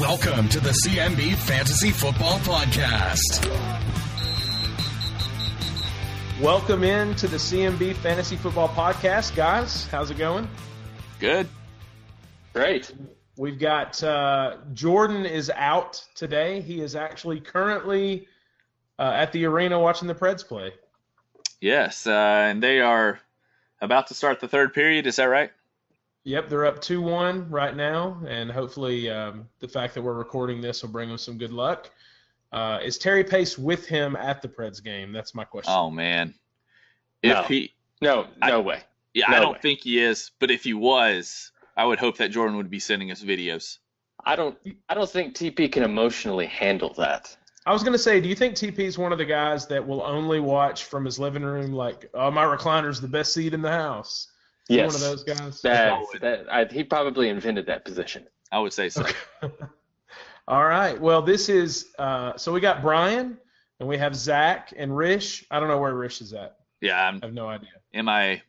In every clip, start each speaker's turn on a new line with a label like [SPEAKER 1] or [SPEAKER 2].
[SPEAKER 1] Welcome to the CMB Fantasy Football Podcast.
[SPEAKER 2] Welcome in to the CMB Fantasy Football Podcast, guys. How's it going?
[SPEAKER 3] Good.
[SPEAKER 4] Great.
[SPEAKER 2] We've got uh, Jordan is out today. He is actually currently uh, at the arena watching the Preds play.
[SPEAKER 3] Yes, uh, and they are about to start the third period. Is that right?
[SPEAKER 2] Yep, they're up 2 1 right now, and hopefully um, the fact that we're recording this will bring them some good luck. Uh, is Terry Pace with him at the Preds game? That's my question.
[SPEAKER 3] Oh, man. If
[SPEAKER 4] No.
[SPEAKER 3] he.
[SPEAKER 4] No, no
[SPEAKER 3] I-
[SPEAKER 4] way.
[SPEAKER 3] Yeah,
[SPEAKER 4] No
[SPEAKER 3] I don't
[SPEAKER 4] way.
[SPEAKER 3] think he is, but if he was, I would hope that Jordan would be sending us videos.
[SPEAKER 4] I don't. I don't think TP can emotionally handle that.
[SPEAKER 2] I was going to say, do you think TP is one of the guys that will only watch from his living room, like, oh, my recliner's the best seat in the house? Is
[SPEAKER 4] Yes.
[SPEAKER 2] One of those guys?
[SPEAKER 4] That, that I, he probably invented that position.
[SPEAKER 3] I would say so.
[SPEAKER 2] All right. Well, this is uh, so we got Brian and we have Zach and Rish. I don't know where Rish is at.
[SPEAKER 3] Yeah, I'm
[SPEAKER 2] I have no idea.
[SPEAKER 3] Am I?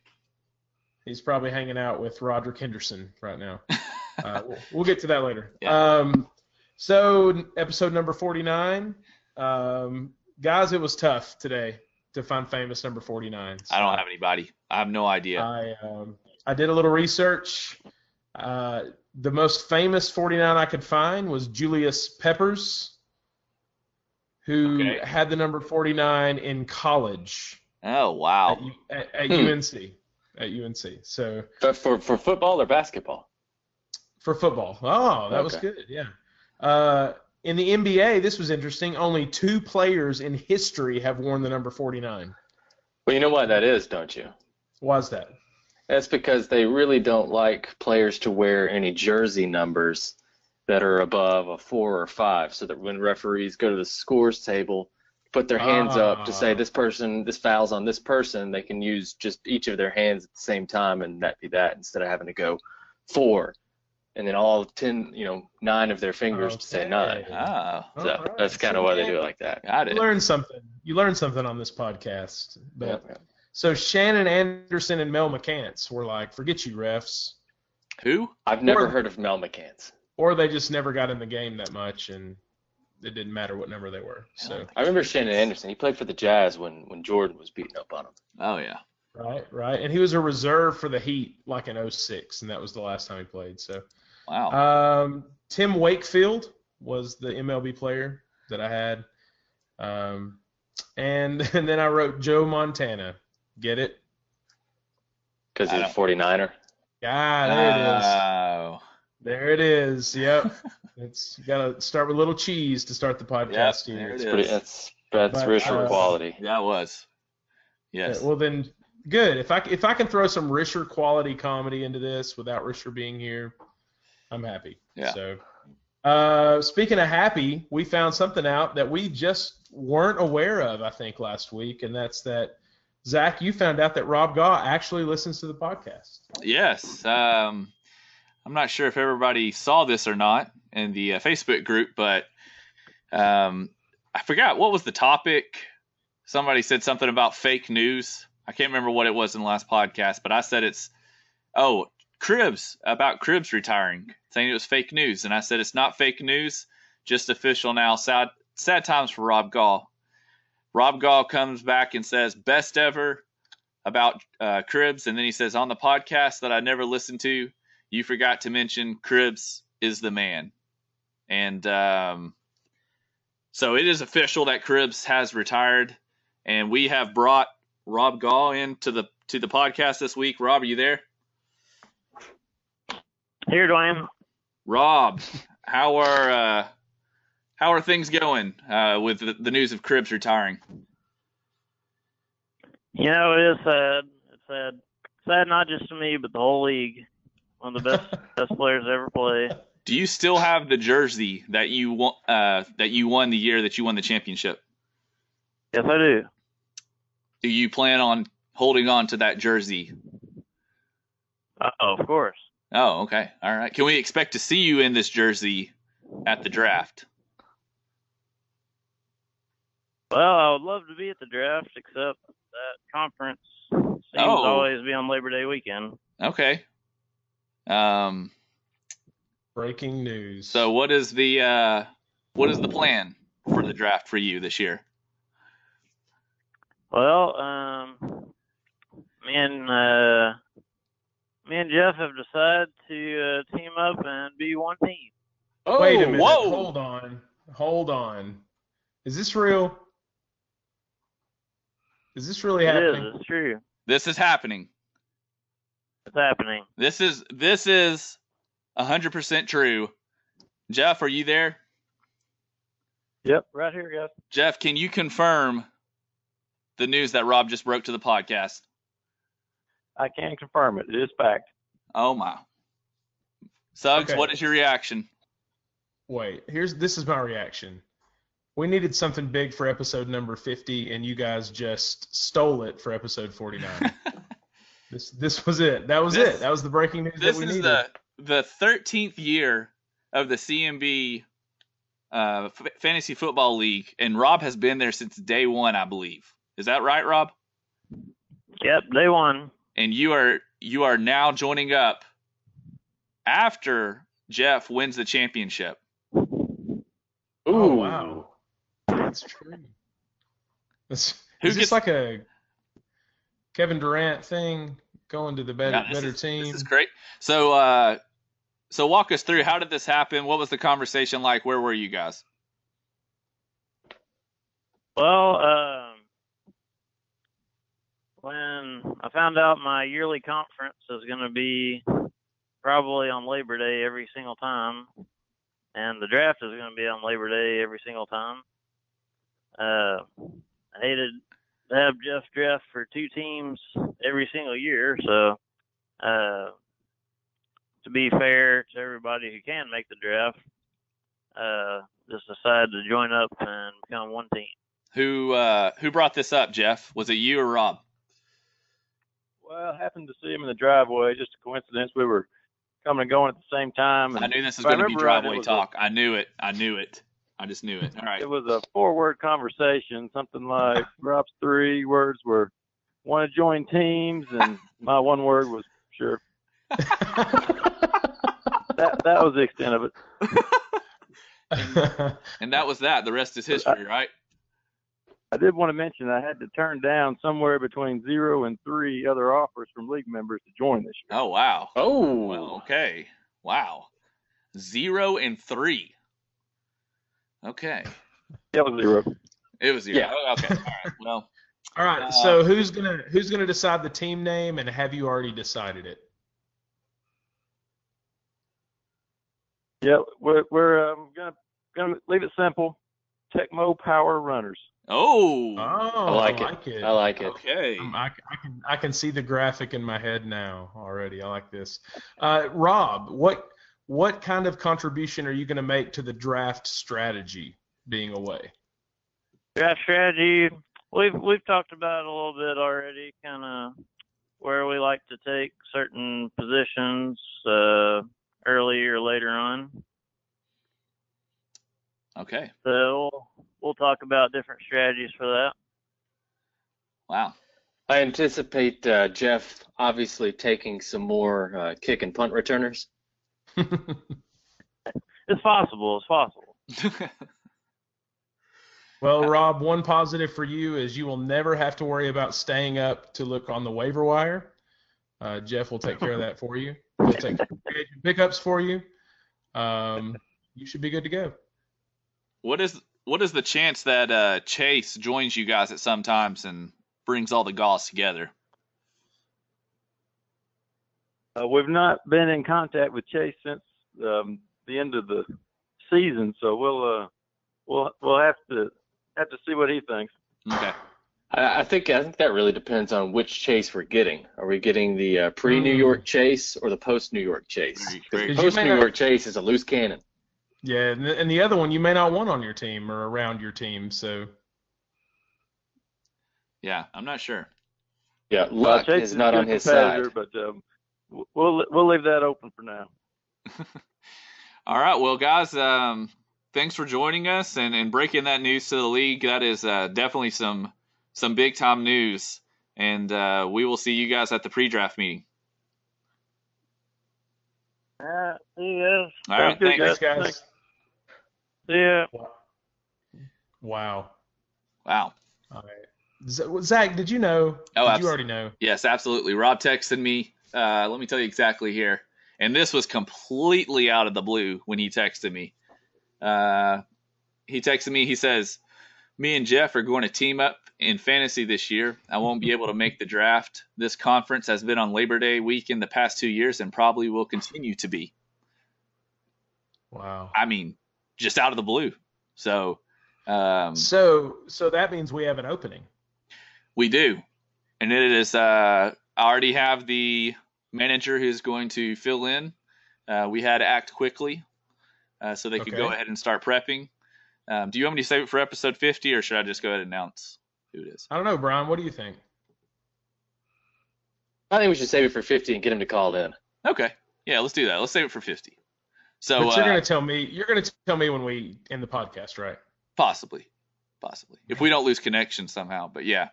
[SPEAKER 2] He's probably hanging out with Roderick Henderson right now. Uh, we'll, we'll get to that later.
[SPEAKER 3] Yeah.
[SPEAKER 2] Um, so episode number forty-nine, um, guys. It was tough today to find famous number forty-nine.
[SPEAKER 3] I don't have anybody. I have no idea.
[SPEAKER 2] I um, I did a little research. Uh, the most famous 49 I could find was Julius Peppers, who
[SPEAKER 3] Okay.
[SPEAKER 2] had the number 49 in college
[SPEAKER 3] oh, wow.
[SPEAKER 2] U- at, at
[SPEAKER 4] Hmm.
[SPEAKER 2] UNC. At UNC. So
[SPEAKER 4] But for for football or basketball?
[SPEAKER 2] for football. Oh, that was good. Yeah. Uh, in the NBA, this was interesting. Only two players in history have worn the number 49.
[SPEAKER 4] Well, you know why that is, don't you?
[SPEAKER 2] Why is that?
[SPEAKER 4] That's because they really don't like players to wear any jersey numbers that are above a four or five, so that when referees go to the scores table, put their hands up to say
[SPEAKER 2] Ah.
[SPEAKER 4] this person, this foul's on this person, they can use just each of their hands at the same time, and that be that instead of having to go four, and then all ten, you know, nine of their fingers to say nine.
[SPEAKER 3] Oh, ah.
[SPEAKER 4] So
[SPEAKER 2] All right.
[SPEAKER 4] that's kind of why they do it like that.
[SPEAKER 3] got
[SPEAKER 2] You
[SPEAKER 3] it.
[SPEAKER 2] learned something. You learned something on this podcast. But
[SPEAKER 4] Yeah.
[SPEAKER 2] So Shandon Anderson and Mel McCants were like, forget you refs.
[SPEAKER 3] Who?
[SPEAKER 4] I've never
[SPEAKER 2] Or-
[SPEAKER 4] heard of Mel McCants.
[SPEAKER 2] Or they just never got in the game that much and it didn't matter what number they were. So
[SPEAKER 4] I remember Shandon Anderson. He played for the Jazz when when Jordan was beating up on him.
[SPEAKER 3] Oh, yeah.
[SPEAKER 2] right, right. And he was a reserve for the Heat like in 06, and that was the last time he played. So
[SPEAKER 3] Wow.
[SPEAKER 2] um, Tim Wakefield was the MLB player that I had. Um, and and then I wrote Joe Montana. Get it?
[SPEAKER 4] Because he's a 49er.
[SPEAKER 2] Ah, there it is.
[SPEAKER 3] Oh.
[SPEAKER 2] There it is. Yep. it's you gotta start with a little cheese to start the podcast
[SPEAKER 3] Yep,
[SPEAKER 2] here.
[SPEAKER 3] it
[SPEAKER 4] It's
[SPEAKER 3] is.
[SPEAKER 4] pretty, that's that's
[SPEAKER 2] But,
[SPEAKER 4] Risher
[SPEAKER 2] uh,
[SPEAKER 4] quality.
[SPEAKER 3] That was. Yes.
[SPEAKER 2] Yeah, well then, good. If I if I can throw some Risher quality comedy into this without Risher being here, I'm happy.
[SPEAKER 3] Yeah.
[SPEAKER 2] So, uh, speaking of happy, we found something out that we just weren't aware of. I think last week, and that's that. Zach, you found out that Rob Gall actually listens to the podcast.
[SPEAKER 3] Yes. Um, I'm not sure if everybody saw this or not in the uh, Facebook group, but um, I forgot what was the topic. Somebody said something about fake news. I can't remember what it was in the last podcast, but I said it's oh Cribbs about Cribbs retiring, saying it was fake news, and I said it's not fake news, just official now. Sad sad times for Rob Gall. Rob Gall comes back and says best ever about uh, Cribbs, and then he says on the podcast that I never listened to, you forgot to mention Cribbs is the man, and um, so it is official that Cribbs has retired, and we have brought Rob Gall into the to the podcast this week. Rob, are you there?
[SPEAKER 5] Here, Dwayne.
[SPEAKER 3] Rob, how are uh, how are things going uh, with the, the news of Cribbs retiring?
[SPEAKER 5] You know, it is sad. It's sad. Sad not just to me, but the whole league. One of the best best players to ever play.
[SPEAKER 3] Do you still have the jersey that you won uh, that you won the year that you won the championship?
[SPEAKER 5] Yes, I do.
[SPEAKER 3] Do you plan on holding on to that jersey?
[SPEAKER 5] Oh, of course.
[SPEAKER 3] Oh, okay. All right. Can we expect to see you in this jersey at the draft?
[SPEAKER 5] Well, I would love to be at the draft, except that conference seems to
[SPEAKER 3] Oh.
[SPEAKER 5] always be on Labor Day weekend.
[SPEAKER 3] Okay. Um,
[SPEAKER 2] Breaking news.
[SPEAKER 3] So what is the uh, what is the plan for the draft for you this year?
[SPEAKER 5] Well, um, me and uh, me and Jeff have decided to uh, team up and be one team.
[SPEAKER 4] Oh,
[SPEAKER 2] wait a minute.
[SPEAKER 3] whoa.
[SPEAKER 2] Hold on. Hold on. Is this real? Is this really
[SPEAKER 5] It
[SPEAKER 2] happening?
[SPEAKER 5] is. It's true.
[SPEAKER 3] This is happening.
[SPEAKER 5] It's happening.
[SPEAKER 3] This is this is hundred percent true. Jeff, are you there?
[SPEAKER 6] Yep, right here, guys.
[SPEAKER 3] Jeff, can you confirm the news that Rob just broke to the podcast?
[SPEAKER 6] I can confirm it. It is fact.
[SPEAKER 3] Oh my. Suggs,
[SPEAKER 2] Okay.
[SPEAKER 3] what is your reaction?
[SPEAKER 2] Wait, here's this is my reaction. We needed something big for episode number 50 and you guys just stole it for episode 49. this this was it. That was
[SPEAKER 3] This-
[SPEAKER 2] it. That was the breaking news
[SPEAKER 3] this
[SPEAKER 2] that we
[SPEAKER 3] is
[SPEAKER 2] needed.
[SPEAKER 3] the the thirteenth year of the CMB uh, F- fantasy football league, and Rob has been there since day one, I believe. Is that right, Rob?
[SPEAKER 5] Yep, day one.
[SPEAKER 3] And you are you are now joining up after Jeff wins the championship.
[SPEAKER 4] Ooh,
[SPEAKER 2] Oh, wow. That's true. This,
[SPEAKER 3] Who
[SPEAKER 2] is
[SPEAKER 3] gets-
[SPEAKER 2] this like a Kevin Durant thing going to the better,
[SPEAKER 3] Yeah,
[SPEAKER 2] better
[SPEAKER 3] is-
[SPEAKER 2] team?
[SPEAKER 3] This is great. So, uh, so walk us through how did this happen? What was the conversation like? Where were you guys?
[SPEAKER 5] Well, um, when I found out my yearly conference is going to be probably on Labor Day every single time, and the draft is going to be on Labor Day every single time, uh, I hated to have Jeff draft for two teams every single year. So, uh, to be fair to everybody who can make the draft, uh, just decided to join up and become one team.
[SPEAKER 3] Who uh, who brought this up, Jeff? Was it you or Rob?
[SPEAKER 6] Well, I happened to see him in the driveway. Just a coincidence. We were coming and going at the same time. And
[SPEAKER 3] I knew this was going to be
[SPEAKER 6] remember right,
[SPEAKER 3] driveway talk. I knew it. I knew it. I just knew it. All right.
[SPEAKER 6] It was a four-word conversation, something like Rob's three words were "want to join teams," and my one word was "sure." That that was the extent of it.
[SPEAKER 3] And that was that. The rest is history, right?
[SPEAKER 6] I did want to mention I had to turn down somewhere between zero and three other offers from league members to join this year.
[SPEAKER 3] Oh wow.
[SPEAKER 4] oh,
[SPEAKER 3] Well, okay. Wow. Zero and three. Okay.
[SPEAKER 6] Yeah, it was zero.
[SPEAKER 3] It was zero.
[SPEAKER 4] Yeah.
[SPEAKER 3] Oh, okay. All right. Well,
[SPEAKER 2] All right.
[SPEAKER 3] Uh,
[SPEAKER 2] so who's gonna who's gonna decide the team name, and have you already decided it?
[SPEAKER 6] Yeah, we're we're um, gonna gonna leave it simple. Tecmo Power Runners.
[SPEAKER 3] Oh.
[SPEAKER 2] Oh,
[SPEAKER 4] I like it.
[SPEAKER 2] it.
[SPEAKER 4] I like it.
[SPEAKER 3] Okay.
[SPEAKER 2] Um, I, I can I can see the graphic in my head now already. I like this. Uh, Rob, what what kind of contribution are you going to make to the draft strategy being away?
[SPEAKER 5] draft strategy we've we've talked about it a little bit already kind of where we like to take certain positions uh early or later on
[SPEAKER 3] Okay.
[SPEAKER 5] so we'll, we'll talk about different strategies for that
[SPEAKER 3] Wow.
[SPEAKER 4] I anticipate uh, Jeff obviously taking some more uh, kick and punt returners.
[SPEAKER 5] it's possible it's possible
[SPEAKER 2] well, Rob, one positive for you is you will never have to worry about staying up to look on the waiver wire. Uh, Jeff will take care of that for you. He'll take care of free pickups for you. Um, you should be good to go.
[SPEAKER 3] what is what is the chance that uh, Chase joins you guys at some times and brings all the Galls together?
[SPEAKER 6] Uh, we've not been in contact with Chase since um, the end of the season, so we'll uh, we'll we'll have to have to see what he thinks.
[SPEAKER 3] Okay.
[SPEAKER 4] I, I think I think that really depends on which Chase we're getting. Are we getting the uh, pre-New
[SPEAKER 2] Hmm.
[SPEAKER 4] York Chase or the post-New York Chase?
[SPEAKER 3] Very-
[SPEAKER 4] Because
[SPEAKER 3] very-
[SPEAKER 2] Did you
[SPEAKER 4] post-New York Chase is a loose cannon.
[SPEAKER 2] Yeah, and the, and the other one you may not want on your team or around your team. So
[SPEAKER 3] Yeah, I'm not sure.
[SPEAKER 4] Yeah,
[SPEAKER 6] Well,
[SPEAKER 4] luck
[SPEAKER 6] Chase
[SPEAKER 4] is not on his side.
[SPEAKER 6] but um, we'll we'll leave that open for now.
[SPEAKER 3] All right, well, guys, um, thanks for joining us and, and breaking that news to the league. That is uh, definitely some some big time news, and uh, we will see you guys at the pre-draft meeting.
[SPEAKER 5] All right. See you guys.
[SPEAKER 3] All right, thanks.
[SPEAKER 2] Thanks, guys.
[SPEAKER 6] Thanks.
[SPEAKER 5] See ya.
[SPEAKER 2] Wow.
[SPEAKER 3] Wow.
[SPEAKER 2] All right. Zach, did you know?
[SPEAKER 3] Oh,
[SPEAKER 2] did
[SPEAKER 3] abs-
[SPEAKER 2] you already know?
[SPEAKER 3] Yes, absolutely. Rob texted me. Uh, let me tell you exactly here. And this was completely out of the blue when he texted me. Uh, he texted me. He says, "Me and Jeff are going to team up in fantasy this year. I won't be able to make the draft. This conference has been on Labor Day week in the past two years and probably will continue to be.
[SPEAKER 2] Wow.
[SPEAKER 3] I mean, just out of the blue. So um,
[SPEAKER 2] So, so that means we have an opening.
[SPEAKER 3] we do, and it is. Uh, I already have the manager who's going to fill in. Uh, we had to act quickly uh, so they could go ahead and start prepping. Um, do you want me to save it for episode 50, or should I just go ahead and announce who it is?
[SPEAKER 2] I don't know, Brian. What do you think?
[SPEAKER 4] I think we should save it for 50 and get him to call in.
[SPEAKER 3] Okay, yeah, let's do that. Let's save it for 50. So
[SPEAKER 2] but you're
[SPEAKER 3] uh,
[SPEAKER 2] gonna tell me. You're gonna tell me when we end the podcast, right?
[SPEAKER 3] possibly, possibly, if we don't lose connection somehow. But yeah,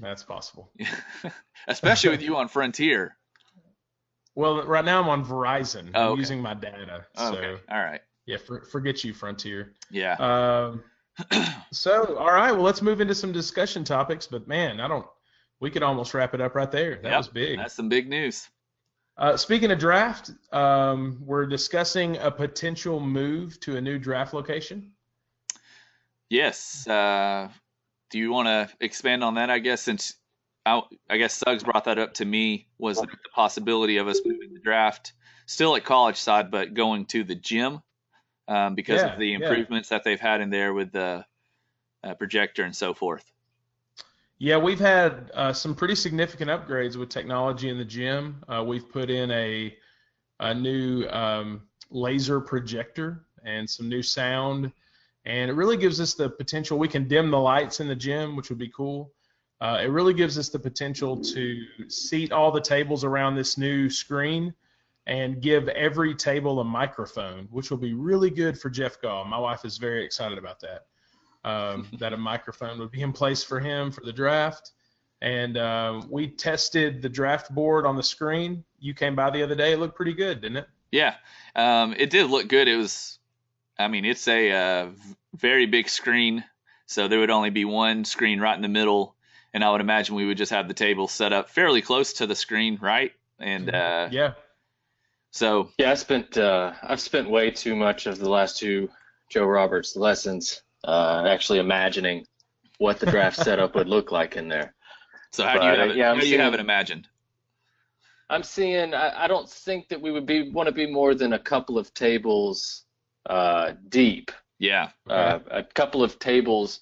[SPEAKER 2] That's possible.
[SPEAKER 3] especially with you on Frontier.
[SPEAKER 2] Well, right now I'm on Verizon.
[SPEAKER 3] Oh,
[SPEAKER 2] I'm using my data. So
[SPEAKER 3] Okay, all right,
[SPEAKER 2] yeah, for, forget you, Frontier.
[SPEAKER 3] yeah.
[SPEAKER 2] Um, so all right, well let's move into some discussion topics. But man, I don't. We could almost wrap it up right there. That
[SPEAKER 3] Yep,
[SPEAKER 2] was big.
[SPEAKER 3] That's some big news.
[SPEAKER 2] Uh, speaking of draft, um, we're discussing a potential move to a new draft location.
[SPEAKER 3] Yes. Uh, do you want to expand on that? I guess since I, I guess Suggs brought that up to me was the possibility of us moving the draft still at college side, but going to the gym um, because
[SPEAKER 2] Yeah,
[SPEAKER 3] of the
[SPEAKER 2] yeah.
[SPEAKER 3] improvements that they've had in there with the uh, projector and so forth.
[SPEAKER 2] Yeah, we've had uh, some pretty significant upgrades with technology in the gym. Uh, we've put in a a new um, laser projector and some new sound, and it really gives us the potential. We can dim the lights in the gym, which would be cool. Uh, it really gives us the potential to seat all the tables around this new screen and give every table a microphone, which will be really good for Jeff Gall. My wife is very excited about that um, that a microphone would be in place for him for the draft. And uh, we tested the draft board on the screen. You came by the other day. It looked pretty good, didn't it?
[SPEAKER 3] Yeah, um, it did look good. It was, I mean, it's a uh, very big screen, so there would only be one screen right in the middle, and I would imagine we would just have the table set up fairly close to the screen, right? And uh,
[SPEAKER 2] Yeah.
[SPEAKER 3] so,
[SPEAKER 4] Yeah, I spent uh, I've spent way too much of the last two Joe Roberts lessons uh, actually imagining what the draft setup would look like in there.
[SPEAKER 3] so how do you have it?
[SPEAKER 4] yeah,
[SPEAKER 3] how
[SPEAKER 4] I'm
[SPEAKER 3] do you have it imagined?
[SPEAKER 4] I'm seeing. I, I don't think that we would be want to be more than a couple of tables uh, deep,
[SPEAKER 3] Yeah,
[SPEAKER 4] uh, a couple of tables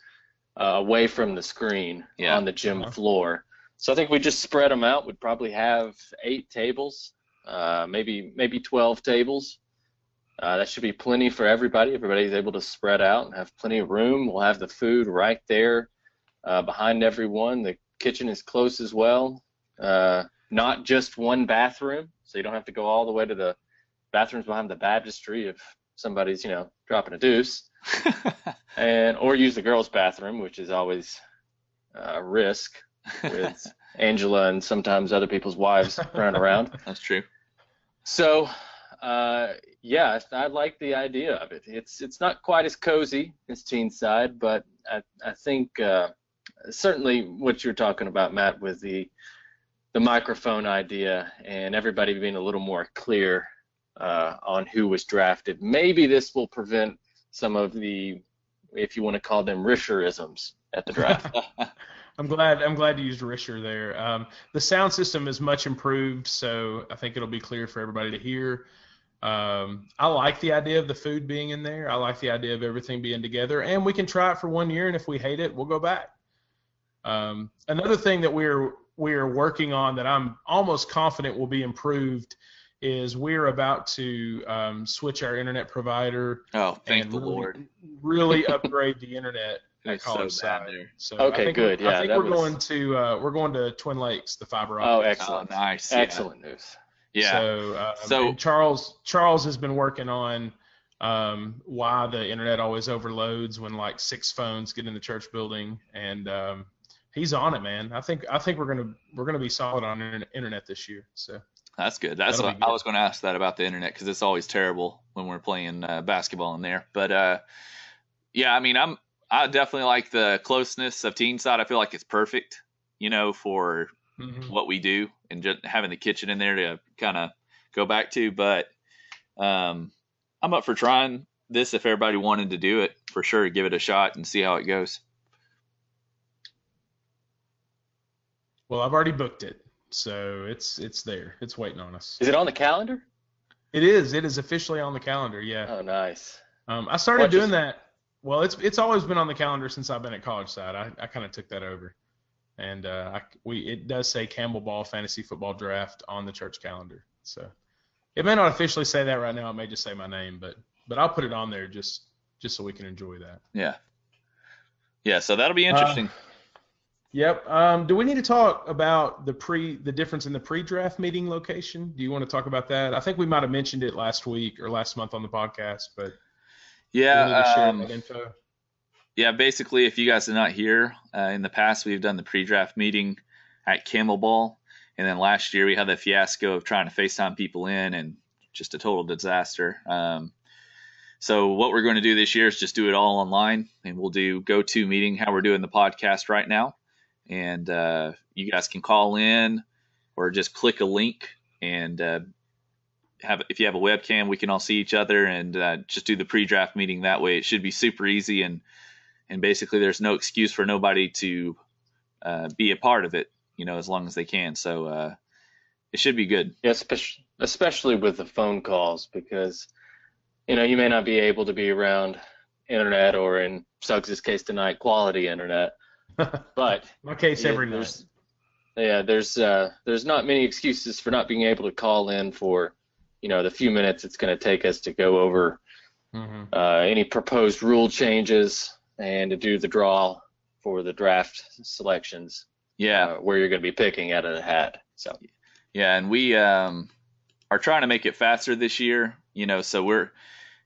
[SPEAKER 4] uh, away from the screen
[SPEAKER 3] Yeah.
[SPEAKER 4] on the gym
[SPEAKER 2] Uh-huh.
[SPEAKER 4] floor. So I think we just spread them out. We'd probably have eight tables, uh, maybe maybe 12 tables. Uh, that should be plenty for everybody. Everybody's able to spread out and have plenty of room. We'll have the food right there uh, behind everyone. The kitchen is close as well. Uh, not just one bathroom, so you don't have to go all the way to the bathrooms behind the baptistry if somebody's you know dropping a deuce and or use the girls' bathroom, which is always a risk with Angela and sometimes other people's wives running around.
[SPEAKER 3] that's true.
[SPEAKER 4] So, uh, yeah, I I like the idea of it. It's it's not quite as cozy as Teenside, but I I think uh, certainly what you're talking about, Matt, with the the microphone idea and everybody being a little more clear uh, on who was drafted. Maybe this will prevent some of the, if you want to call them Risherisms at the draft.
[SPEAKER 2] I'm glad. I'm glad you used Risher there. Um, the sound system is much improved, so I think it'll be clear for everybody to hear. Um, I like the idea of the food being in there. I like the idea of everything being together, and we can try it for one year, and if we hate it, we'll go back. Um, another thing that we're we're working on that I'm almost confident will be improved is we're about to um, switch our internet provider
[SPEAKER 3] Oh, thank
[SPEAKER 2] and
[SPEAKER 3] the
[SPEAKER 2] really,
[SPEAKER 3] Lord.
[SPEAKER 2] really upgrade the internet
[SPEAKER 3] It
[SPEAKER 2] at
[SPEAKER 3] was so
[SPEAKER 2] college side.
[SPEAKER 3] there.
[SPEAKER 2] So
[SPEAKER 4] Okay,
[SPEAKER 2] I think
[SPEAKER 4] good.
[SPEAKER 2] We're, I think we're
[SPEAKER 4] was-
[SPEAKER 2] going to uh, we're going to Twin Lakes, the fiber
[SPEAKER 4] oh,
[SPEAKER 2] optic.
[SPEAKER 3] Oh,
[SPEAKER 4] excellent.
[SPEAKER 3] nice. Yeah.
[SPEAKER 4] Excellent news.
[SPEAKER 3] Yeah.
[SPEAKER 2] So, uh,
[SPEAKER 3] So-
[SPEAKER 2] Charles Charles has been working on um, why the internet always overloads when like six phones get in the church building, and um, he's on it, man. I think I think we're gonna we're gonna be solid on internet- this year. So
[SPEAKER 3] That's good. That's what
[SPEAKER 2] be
[SPEAKER 3] I was going to ask that about the internet because it's always terrible when we're playing uh, basketball in there. But uh, yeah, I mean, I'm I definitely like the closeness of Teenside. I feel like it's perfect, you know, for
[SPEAKER 2] Mhm.
[SPEAKER 3] what we do and just having the kitchen in there to kind of go back to. But um, I'm up for trying this if everybody wanted to do it for sure. Give it a shot and see how it goes.
[SPEAKER 2] Well, I've already booked it, so it's it's there. It's waiting on us.
[SPEAKER 4] Is it on the calendar?
[SPEAKER 2] It is. It is officially on the calendar. Yeah.
[SPEAKER 4] Oh, nice.
[SPEAKER 2] Um, I started
[SPEAKER 4] What,
[SPEAKER 2] doing
[SPEAKER 4] just-
[SPEAKER 2] that. Well, it's it's always been on the calendar since I've been at college side. I, I kind of took that over, and uh, I, we it does say Campbell Ball Fantasy Football Draft on the church calendar. So it may not officially say that right now. It may just say my name, but but I'll put it on there just just so we can enjoy that.
[SPEAKER 3] Yeah. Yeah. So that'll be interesting.
[SPEAKER 2] Yep. Um, do we need to talk about the pre the difference in the pre-draft meeting location? Do you want to talk about that? I think we might have mentioned it last week or last month on the podcast, but do we need
[SPEAKER 3] yeah. Um. Yeah, basically, if you guys are not here, uh, in the past we've done the pre-draft meeting at Camel Ball, and then last year we had the fiasco of trying to FaceTime people in, and just a total disaster. Um, so what we're going to do this year is just do it all online, and we'll do go-to meeting how we're doing the podcast right now, and uh, you guys can call in or just click a link and uh, have if you have a webcam, we can all see each other and uh, just do the pre-draft meeting that way. It should be super easy and and basically there's no excuse for nobody to uh, be a part of it, you know, as long as they can. So uh, it should be good.
[SPEAKER 4] Yeah, especially especially with the phone calls because you know you may not be able to be around internet or in Suggs' case tonight quality internet, but
[SPEAKER 2] My case
[SPEAKER 4] yeah,
[SPEAKER 2] every night.
[SPEAKER 4] there's, yeah, there's uh, there's not many excuses for not being able to call in for you know the few minutes it's going to take us to go over
[SPEAKER 2] hmm
[SPEAKER 4] uh, any proposed rule changes and to do the draw for the draft selections
[SPEAKER 3] Yeah,
[SPEAKER 4] uh, where you're going to be picking out of the hat. So
[SPEAKER 3] yeah, and we um, are trying to make it faster this year, you know, so we're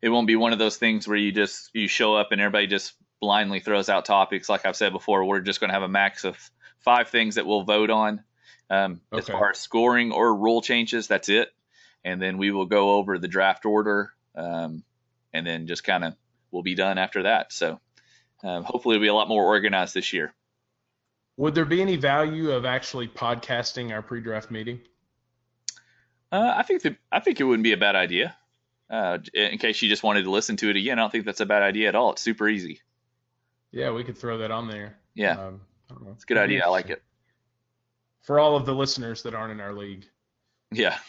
[SPEAKER 3] it won't be one of those things where you just you show up and everybody just blindly throws out topics. Like I've said before, we're just going to have a max of five things that we'll vote on. Um, As far as scoring or rule changes, that's it. And then we will go over the draft order, um, and then just kind of we'll be done after that. So um, hopefully, it'll be a lot more organized this year.
[SPEAKER 2] Would there be any value of actually podcasting our pre-draft meeting?
[SPEAKER 3] Uh, I think that I think it wouldn't be a bad idea. Uh, in case you just wanted to listen to it again, I don't think that's a bad idea at all. It's super easy.
[SPEAKER 2] Yeah, we could throw that on there.
[SPEAKER 3] Yeah,
[SPEAKER 2] Um, I don't know.
[SPEAKER 3] it's a good idea. I like it.
[SPEAKER 2] For all of the listeners that aren't in our league.
[SPEAKER 3] Yeah.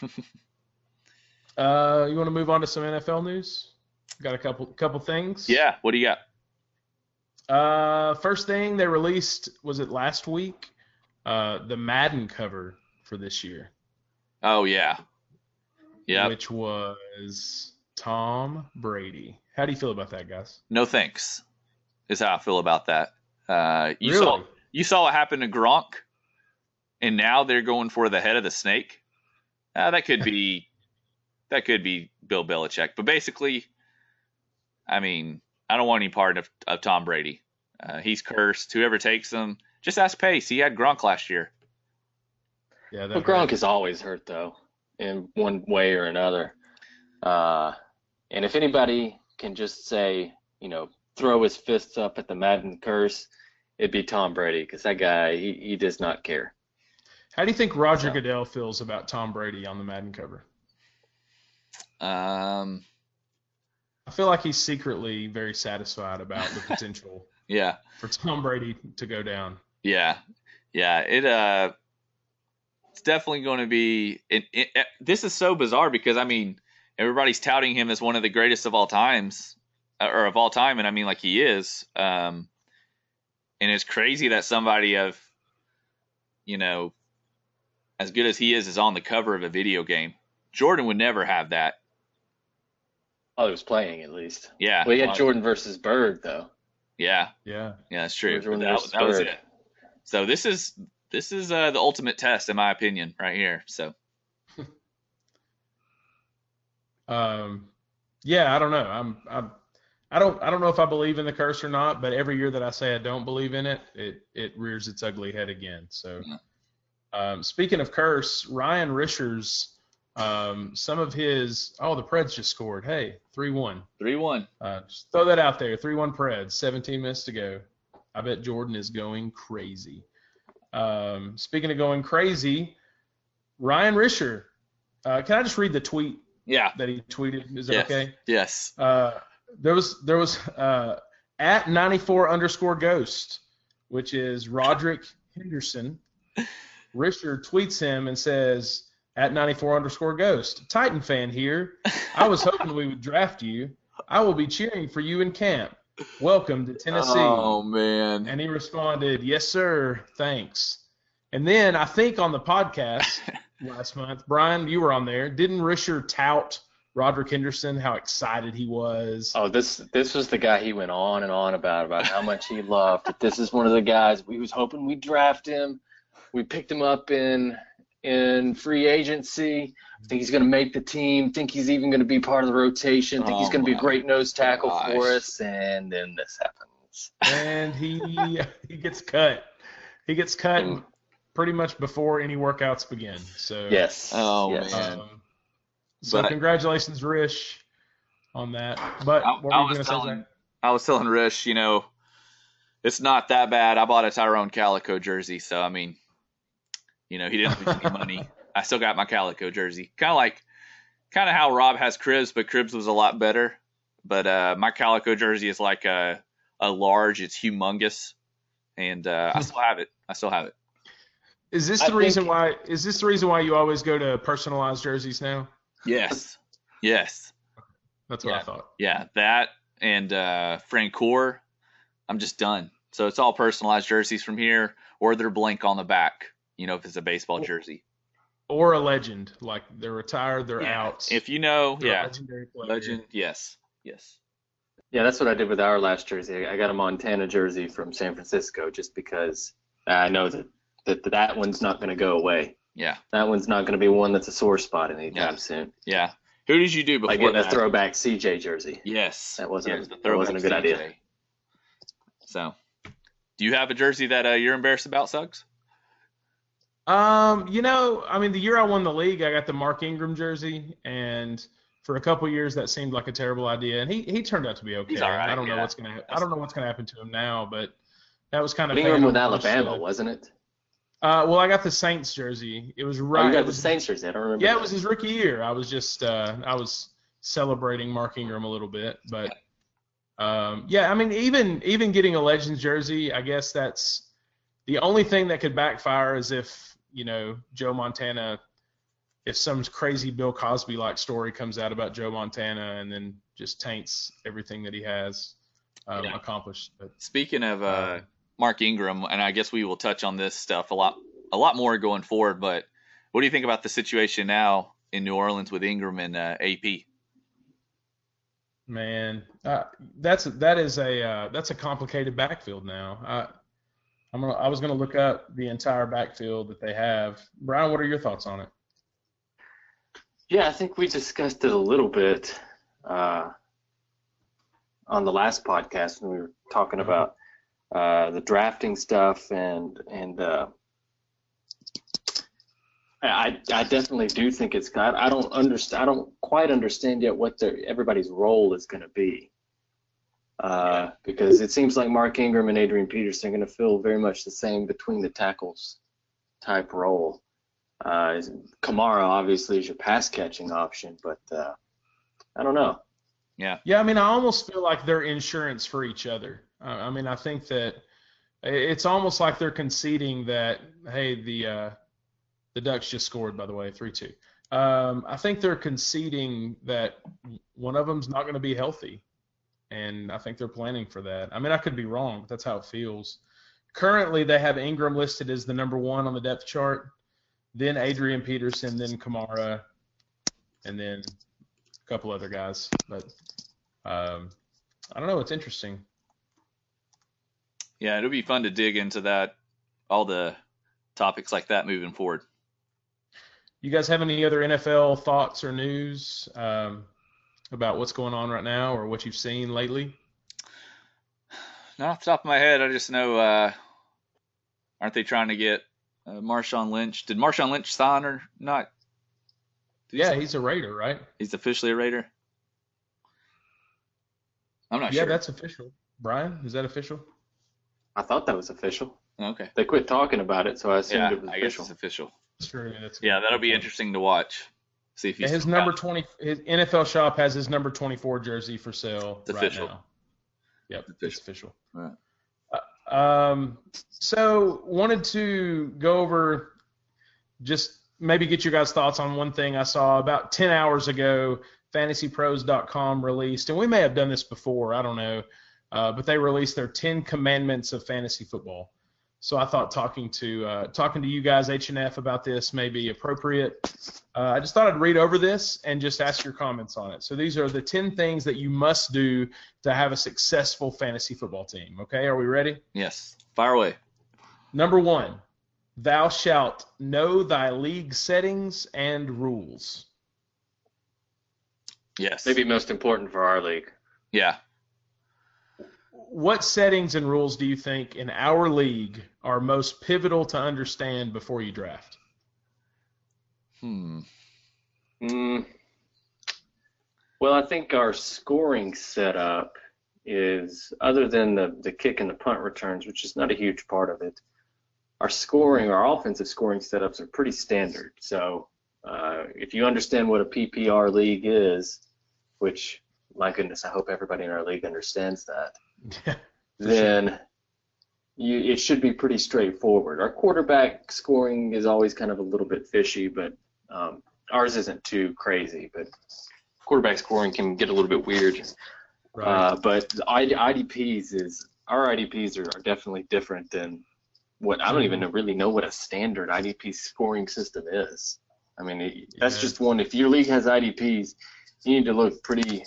[SPEAKER 2] Uh, you want to move on to some NFL news? Got a couple couple things.
[SPEAKER 3] yeah. What do you got?
[SPEAKER 2] Uh, first thing they released was it last week? Uh, the Madden cover for this year,
[SPEAKER 3] Oh yeah. Yeah.
[SPEAKER 2] which was Tom Brady. How do you feel about that, guys?
[SPEAKER 3] No thanks. Is how I feel about that. Uh, you
[SPEAKER 2] really?
[SPEAKER 3] saw you saw what happened to Gronk, and now they're going for the head of the snake. Uh, that could be that could be Bill Belichick, but basically, I mean, I don't want any part of, of Tom Brady. Uh, he's cursed. Whoever takes him, just ask Pace. He had Gronk last year.
[SPEAKER 2] yeah, that
[SPEAKER 4] But Gronk
[SPEAKER 2] hurt.
[SPEAKER 4] is always hurt though, in one way or another. Uh, and if anybody can just say, you know, throw his fists up at the Madden curse, it'd be Tom Brady because that guy he, he does not care.
[SPEAKER 2] How do you think Roger
[SPEAKER 4] So-
[SPEAKER 2] Goodell feels about Tom Brady on the Madden cover?
[SPEAKER 3] Um,
[SPEAKER 2] I feel like he's secretly very satisfied about the potential
[SPEAKER 3] yeah,
[SPEAKER 2] for Tom Brady to go down.
[SPEAKER 3] yeah, yeah. It uh, it's definitely going to be. It, it, it- this is so bizarre because I mean, everybody's touting him as one of the greatest of all times, uh, or of all time, and I mean like he is. Um, and it's crazy that somebody of, you know, as good as he is, is on the cover of a video game. Jordan would never have that.
[SPEAKER 4] Oh, he was playing at least.
[SPEAKER 3] Yeah.
[SPEAKER 4] Well, he had Jordan versus Bird though.
[SPEAKER 3] Yeah.
[SPEAKER 2] Yeah.
[SPEAKER 3] Yeah, that's true.
[SPEAKER 4] Jordan
[SPEAKER 3] That,
[SPEAKER 4] versus
[SPEAKER 3] that was
[SPEAKER 4] Bird.
[SPEAKER 3] it. So this is this is uh, the ultimate test, in my opinion, right here. So
[SPEAKER 2] Um, yeah, I don't know. I'm, I'm, I don't, I don't know if I believe in the curse or not. But every year that I say I don't believe in it, it, it rears its ugly head again. So,
[SPEAKER 3] Yeah.
[SPEAKER 2] um, speaking of curse, Ryan Risher Um, some of his oh the Preds just scored. Hey, three one.
[SPEAKER 3] Three one.
[SPEAKER 2] Uh, just throw that out there. Three one Preds. Seventeen minutes to go. I bet Jordan is going crazy. Um, speaking of going crazy, Ryan Risher. Uh, can I just read the tweet
[SPEAKER 3] Yeah.
[SPEAKER 2] that he tweeted? Is that
[SPEAKER 3] Yes.
[SPEAKER 2] okay?
[SPEAKER 3] Yes.
[SPEAKER 2] Uh, there was there was uh, at 94 underscore ghost, which is Roderick Henderson. Risher tweets him and says at 94 underscore ghost, Titan fan here. I was hoping we would draft you. I will be cheering for you in camp. Welcome to Tennessee.
[SPEAKER 3] Oh man.
[SPEAKER 2] And he responded, Yes, sir. Thanks. And then I think on the podcast last month, Brian, you were on there. Didn't Risher tout Roderick Henderson, how excited he was?
[SPEAKER 4] Oh, this this was the guy he went on and on about about how much he loved. That this is one of the guys we was hoping we'd draft him. We picked him up in in free agency. I think he's going to make the team. Think he's even going to be part of the rotation. Think he's
[SPEAKER 3] Oh
[SPEAKER 4] going to be a great nose tackle
[SPEAKER 3] gosh.
[SPEAKER 4] for us. And then this happens.
[SPEAKER 2] and he he gets cut. He gets cut pretty much before any workouts begin. So
[SPEAKER 4] Yes.
[SPEAKER 3] Oh,
[SPEAKER 4] yes.
[SPEAKER 3] man.
[SPEAKER 2] Um, so
[SPEAKER 3] But-
[SPEAKER 2] congratulations, Rish, on that. But
[SPEAKER 3] I,
[SPEAKER 2] what
[SPEAKER 3] I was
[SPEAKER 2] going to say?
[SPEAKER 3] telling I was telling Rish, you know, it's not that bad. I bought a Tyrone Calico jersey, so I mean, you know, he didn't lose any money. I still got my Calico jersey. Kind of like, kind of how Rob has Cribbs, but Cribbs was a lot better. But uh, my Calico jersey is like a a large. It's humongous, and uh, I still have it. I still have it.
[SPEAKER 2] Is this
[SPEAKER 4] I
[SPEAKER 2] the reason
[SPEAKER 4] think-
[SPEAKER 2] why? Is this the reason why you always go to personalized jerseys now?
[SPEAKER 3] Yes, yes,
[SPEAKER 2] That's what I thought.
[SPEAKER 3] yeah. That and uh, Francoeur. I'm just done. So it's all personalized jerseys from here, or they're blank on the back. You know, if it's a baseball jersey.
[SPEAKER 2] Or a legend, like they're retired, they're
[SPEAKER 3] Yeah.
[SPEAKER 2] out.
[SPEAKER 3] If you know,
[SPEAKER 2] They're
[SPEAKER 3] yeah,
[SPEAKER 2] legendary player.
[SPEAKER 3] legend, yes, yes.
[SPEAKER 4] Yeah, that's what I did with our last jersey. I got a Montana jersey from San Francisco just because I know that that, that one's not going to go away.
[SPEAKER 3] Yeah,
[SPEAKER 4] That one's not going to be one that's a sore spot anytime
[SPEAKER 3] Yeah.
[SPEAKER 4] soon.
[SPEAKER 3] yeah. Who did you do before
[SPEAKER 4] Like getting a throwback CJ jersey.
[SPEAKER 3] Yes,
[SPEAKER 4] That wasn't-
[SPEAKER 3] Yes, the
[SPEAKER 4] that wasn't a
[SPEAKER 3] throwback
[SPEAKER 4] good idea.
[SPEAKER 3] So, do you have a jersey that uh, you're embarrassed about, Suggs?
[SPEAKER 2] Um, you know, I mean, the year I won the league, I got the Mark Ingram jersey, and for a couple years that seemed like a terrible idea, and he he turned out to be okay.
[SPEAKER 3] He's all right,
[SPEAKER 2] I don't know what's gonna I don't know what's gonna happen to him now, but that was kind of
[SPEAKER 4] Ingram with Alabama, wasn't it?
[SPEAKER 2] Uh, well, I got the Saints jersey. It was
[SPEAKER 4] Oh,
[SPEAKER 2] right.
[SPEAKER 4] you
[SPEAKER 2] it
[SPEAKER 4] got the Saints jersey. I don't remember.
[SPEAKER 2] Yeah, it was his rookie year. I was just uh, I was celebrating Mark Ingram a little bit, but um, yeah, I mean even even getting a Legends jersey, I guess that's the only thing that could backfire is if you know Joe Montana, if some crazy Bill Cosby like story comes out about Joe Montana and then just taints everything that he has um, accomplished. But
[SPEAKER 3] Speaking of uh,
[SPEAKER 2] Uh,
[SPEAKER 3] Mark Ingram, and I guess we will touch on this stuff a lot, a lot more going forward. But what do you think about the situation now in New Orleans with Ingram and uh, AP?
[SPEAKER 2] Man, uh, that's that is a uh, that's a complicated backfield now. I, I'm gonna, I was going to look up the entire backfield that they have. Brian, what are your thoughts on it?
[SPEAKER 4] Yeah, I think we discussed it a little bit uh, on the last podcast when we were talking
[SPEAKER 2] Mhm.
[SPEAKER 4] about uh, the drafting stuff and and uh, I I definitely do think it's got. I don't understand. I don't quite understand yet what their everybody's role is going to be. Uh, because it seems like Mark Ingram and Adrian Peterson are going to fill very much the same between the tackles type role. Uh, Kamara obviously is your pass catching option, but uh, I don't know.
[SPEAKER 3] Yeah,
[SPEAKER 2] Yeah, I mean, I almost feel like they're insurance for each other. Uh, I mean, I think that it's almost like they're conceding that hey, the uh, the Ducks just scored, by the way, three two. Um, I think they're conceding that one of them's not going to be healthy, and I think they're planning for that. I mean, I could be wrong, but that's how it feels. Currently, they have Ingram listed as the number one on the depth chart, then Adrian Peterson, then Kamara, and then a couple other guys. But um, I don't know. It's interesting.
[SPEAKER 3] yeah, it'll be fun to dig into that, all the topics like that moving forward.
[SPEAKER 2] You guys have any other NFL thoughts or news um, about what's going on right now or what you've seen lately?
[SPEAKER 3] Not off the top of my head, I just know, uh, aren't they trying to get uh, Marshawn Lynch? Did Marshawn Lynch sign or not?
[SPEAKER 2] Yeah, he's a Raider, right?
[SPEAKER 3] He's officially a Raider. I'm not
[SPEAKER 2] yeah,
[SPEAKER 3] sure.
[SPEAKER 2] Yeah, that's official. Brian, is that official?
[SPEAKER 4] I thought that was official.
[SPEAKER 3] okay.
[SPEAKER 4] They quit talking about it, so I assumed
[SPEAKER 3] Yeah,
[SPEAKER 4] it was
[SPEAKER 3] I guess
[SPEAKER 4] official.
[SPEAKER 3] it's official.
[SPEAKER 2] Sure, that's
[SPEAKER 3] Yeah, that'll be interesting to watch. See if he's
[SPEAKER 2] his number twenty, his NFL shop has his number twenty-four jersey for sale
[SPEAKER 3] It's
[SPEAKER 2] right
[SPEAKER 3] official.
[SPEAKER 2] now. Yep,
[SPEAKER 3] It's
[SPEAKER 2] it's official.
[SPEAKER 3] Right.
[SPEAKER 2] Uh, um, so wanted to go over just maybe get your guys' thoughts on one thing I saw about ten hours ago. FantasyPros.com released, and we may have done this before. I don't know, uh, but they released their ten commandments of fantasy football. So I thought talking to uh, talking to you guys H and F about this may be appropriate. Uh, I just thought I'd read over this and just ask your comments on it. So these are the ten things that you must do to have a successful fantasy football team. Okay, are we ready?
[SPEAKER 3] Yes. Fire away.
[SPEAKER 2] Number one, thou shalt know thy league settings and rules.
[SPEAKER 3] Yes.
[SPEAKER 4] Maybe most important for our league.
[SPEAKER 3] Yeah.
[SPEAKER 2] What settings and rules do you think in our league are most pivotal to understand before you draft?
[SPEAKER 3] Hmm.
[SPEAKER 4] Mm, well, I think our scoring setup is, other than the, the kick and the punt returns, which is not a huge part of it, our scoring, our offensive scoring setups are pretty standard. So uh, if you understand what a PPR league is, which, my goodness, I hope everybody in our league understands that, then you, it should be pretty straightforward. Our quarterback scoring is always kind of a little bit fishy, but um, ours isn't too crazy. But quarterback scoring can get a little bit weird.
[SPEAKER 2] right.
[SPEAKER 4] Uh, but I, IDPs is our IDPs are, are definitely different than what I don't even know, really know what a standard IDP scoring system is. I mean, it, that's
[SPEAKER 2] Yeah.
[SPEAKER 4] just one. If your league has IDPs, you need to look pretty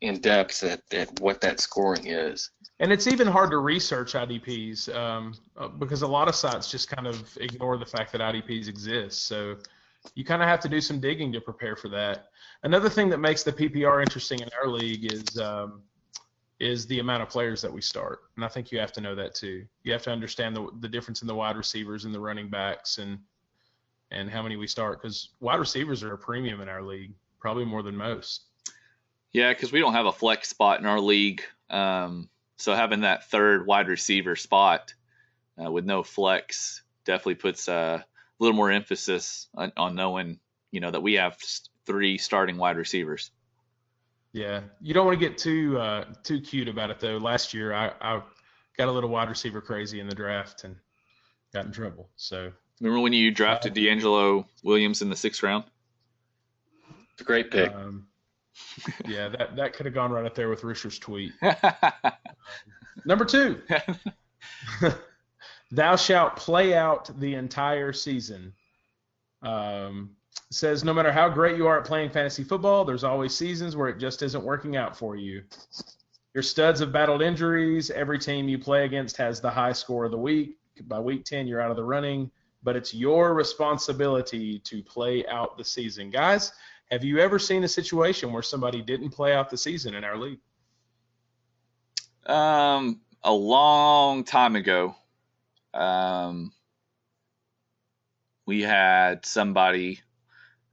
[SPEAKER 4] in depth at, at what that scoring is.
[SPEAKER 2] And it's even hard to research IDPs um, uh, because a lot of sites just kind of ignore the fact that IDPs exist. So you kind of have to do some digging to prepare for that. Another thing that makes the PPR interesting in our league is um, is the amount of players that we start, and I think you have to know that too. You have to understand the the difference in the wide receivers and the running backs and and how many we start because wide receivers are a premium in our league, probably more than most.
[SPEAKER 3] Yeah, because we don't have a flex spot in our league. Um, so having that third wide receiver spot uh, with no flex definitely puts uh, a little more emphasis on, on knowing, you know, that we have three starting wide receivers.
[SPEAKER 2] Yeah, you don't want to get too uh, too cute about it though. Last year, I, I got a little wide receiver crazy in the draft and got in trouble. So
[SPEAKER 3] Remember when you drafted DeAngelo Williams in the sixth round?
[SPEAKER 4] It's a great pick.
[SPEAKER 2] um, yeah, that that could have gone right up there with Risher's tweet. Number two, thou shalt play out the entire season. Um, says no matter how great you are at playing fantasy football, there's always seasons where it just isn't working out for you. Your studs have battled injuries. Every team you play against has the high score of the week. By week 10, you're out of the running, but it's your responsibility to play out the season. Guys, have you ever seen a situation where somebody didn't play out the season in our league?
[SPEAKER 3] Um, a long time ago, um, we had somebody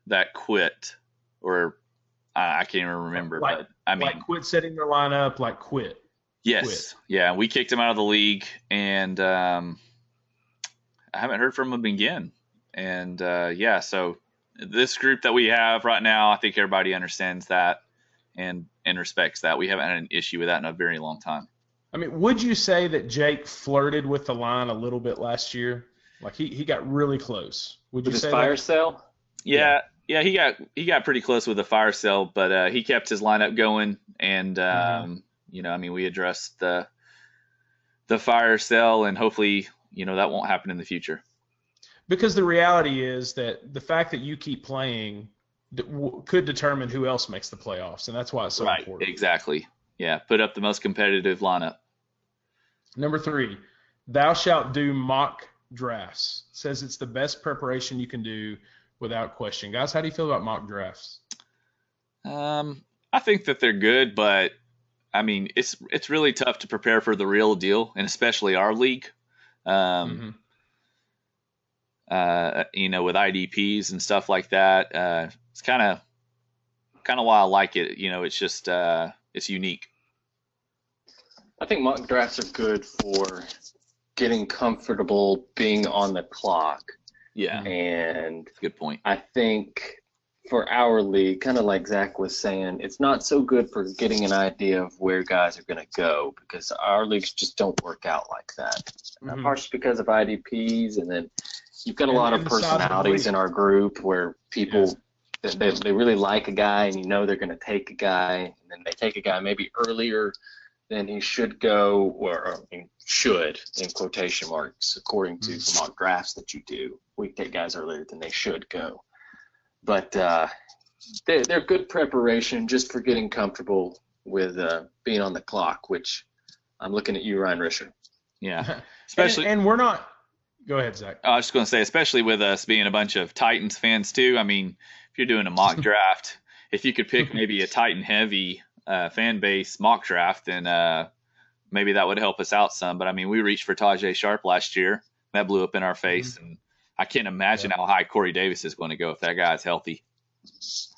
[SPEAKER 3] that quit, or I, I can't even remember,
[SPEAKER 2] Like-
[SPEAKER 3] but I mean,
[SPEAKER 2] like quit setting their lineup, like quit.
[SPEAKER 3] yes,
[SPEAKER 2] quit.
[SPEAKER 3] yeah, we kicked him out of the league, and um, I haven't heard from him again. And uh, yeah, so this group that we have right now, I think everybody understands that and and respects that. We haven't had an issue with that in a very long time.
[SPEAKER 2] I mean, would you say that Jake flirted with the line a little bit last year? Like he, he got really close. Would
[SPEAKER 4] With
[SPEAKER 2] you
[SPEAKER 4] his
[SPEAKER 2] say
[SPEAKER 4] fire
[SPEAKER 2] that?
[SPEAKER 4] sale,
[SPEAKER 3] Yeah, yeah, he got he got pretty close with the fire sale, but uh, he kept his lineup going, and um,
[SPEAKER 2] Mm-hmm.
[SPEAKER 3] you know, I mean, we addressed the the fire sale, and hopefully, you know, that won't happen in the future.
[SPEAKER 2] Because the reality is that the fact that you keep playing could determine who else makes the playoffs, and that's why it's so important.
[SPEAKER 3] exactly. Yeah, put up the most competitive lineup.
[SPEAKER 2] Number three, thou shalt do mock drafts. Says it's the best preparation you can do without question. Guys, how do you feel about mock drafts?
[SPEAKER 3] Um, I think that they're good, but I mean, it's it's really tough to prepare for the real deal, and especially our league. Um,
[SPEAKER 2] Mhm.
[SPEAKER 3] Uh, you know, with IDPs and stuff like that. Uh, it's kind of kind of why I like it. You know, it's just uh, it's unique.
[SPEAKER 4] I think mock drafts are good for getting comfortable being on the clock.
[SPEAKER 3] Yeah,
[SPEAKER 4] And
[SPEAKER 3] good point.
[SPEAKER 4] I think for our league, kind of like Zach was saying, it's not so good for getting an idea of where guys are going to go because our leagues just don't work out like that.
[SPEAKER 2] Mhm.
[SPEAKER 4] Partially because of IDPs, and then you've got a
[SPEAKER 2] And-
[SPEAKER 4] lot of
[SPEAKER 2] and the size of the
[SPEAKER 4] personalities in our group where people
[SPEAKER 2] Yes.
[SPEAKER 4] they, they, they really like a guy, and you know they're going to take a guy, and then they take a guy maybe earlier than he should go, or, or I mean, should in quotation marks, according to the mock drafts that you do. We take guys earlier than they should go, but uh, they're, they're good preparation just for getting comfortable with uh, being on the clock. Which I'm looking at you, Ryan Risher.
[SPEAKER 3] Yeah, especially.
[SPEAKER 2] and, and we're not. Go ahead, Zach.
[SPEAKER 3] I was just going to say, especially with us being a bunch of Titans fans too. I mean, if you're doing a mock draft, if you could pick maybe a Titan heavy uh, fan base mock draft, then uh, maybe that would help us out some. But I mean, we reached for Tajaé Sharpe last year. That blew up in our face, and I can't imagine how high Corey Davis is going to go if that guy's healthy.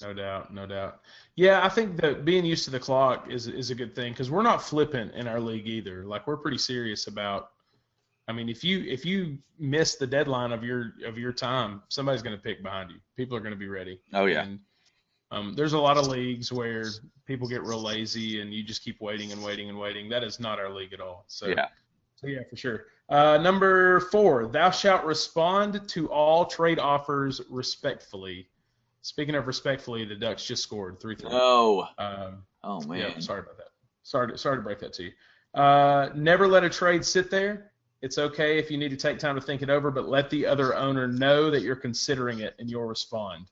[SPEAKER 2] No doubt, no doubt. Yeah, I think that being used to the clock is is a good thing because we're not flippant in our league either. Like we're pretty serious about. I mean, if you if you miss the deadline of your of your time, somebody's going to pick behind you. People are going to be ready.
[SPEAKER 3] Oh yeah,
[SPEAKER 2] And, um, there's a lot of leagues where people get real lazy and you just keep waiting and waiting and waiting. That is not our league at all. So
[SPEAKER 3] yeah.
[SPEAKER 2] so yeah, for sure. Uh, number four, thou shalt respond to all trade offers respectfully. Speaking of respectfully, the Ducks just scored three three.
[SPEAKER 3] Oh,
[SPEAKER 2] Um,
[SPEAKER 3] oh man.
[SPEAKER 2] yeah, sorry about that. Sorry to, sorry to break that to you. Uh, never let a trade sit there. It's okay if you need to take time to think it over, but let the other owner know that you're considering it and you'll respond.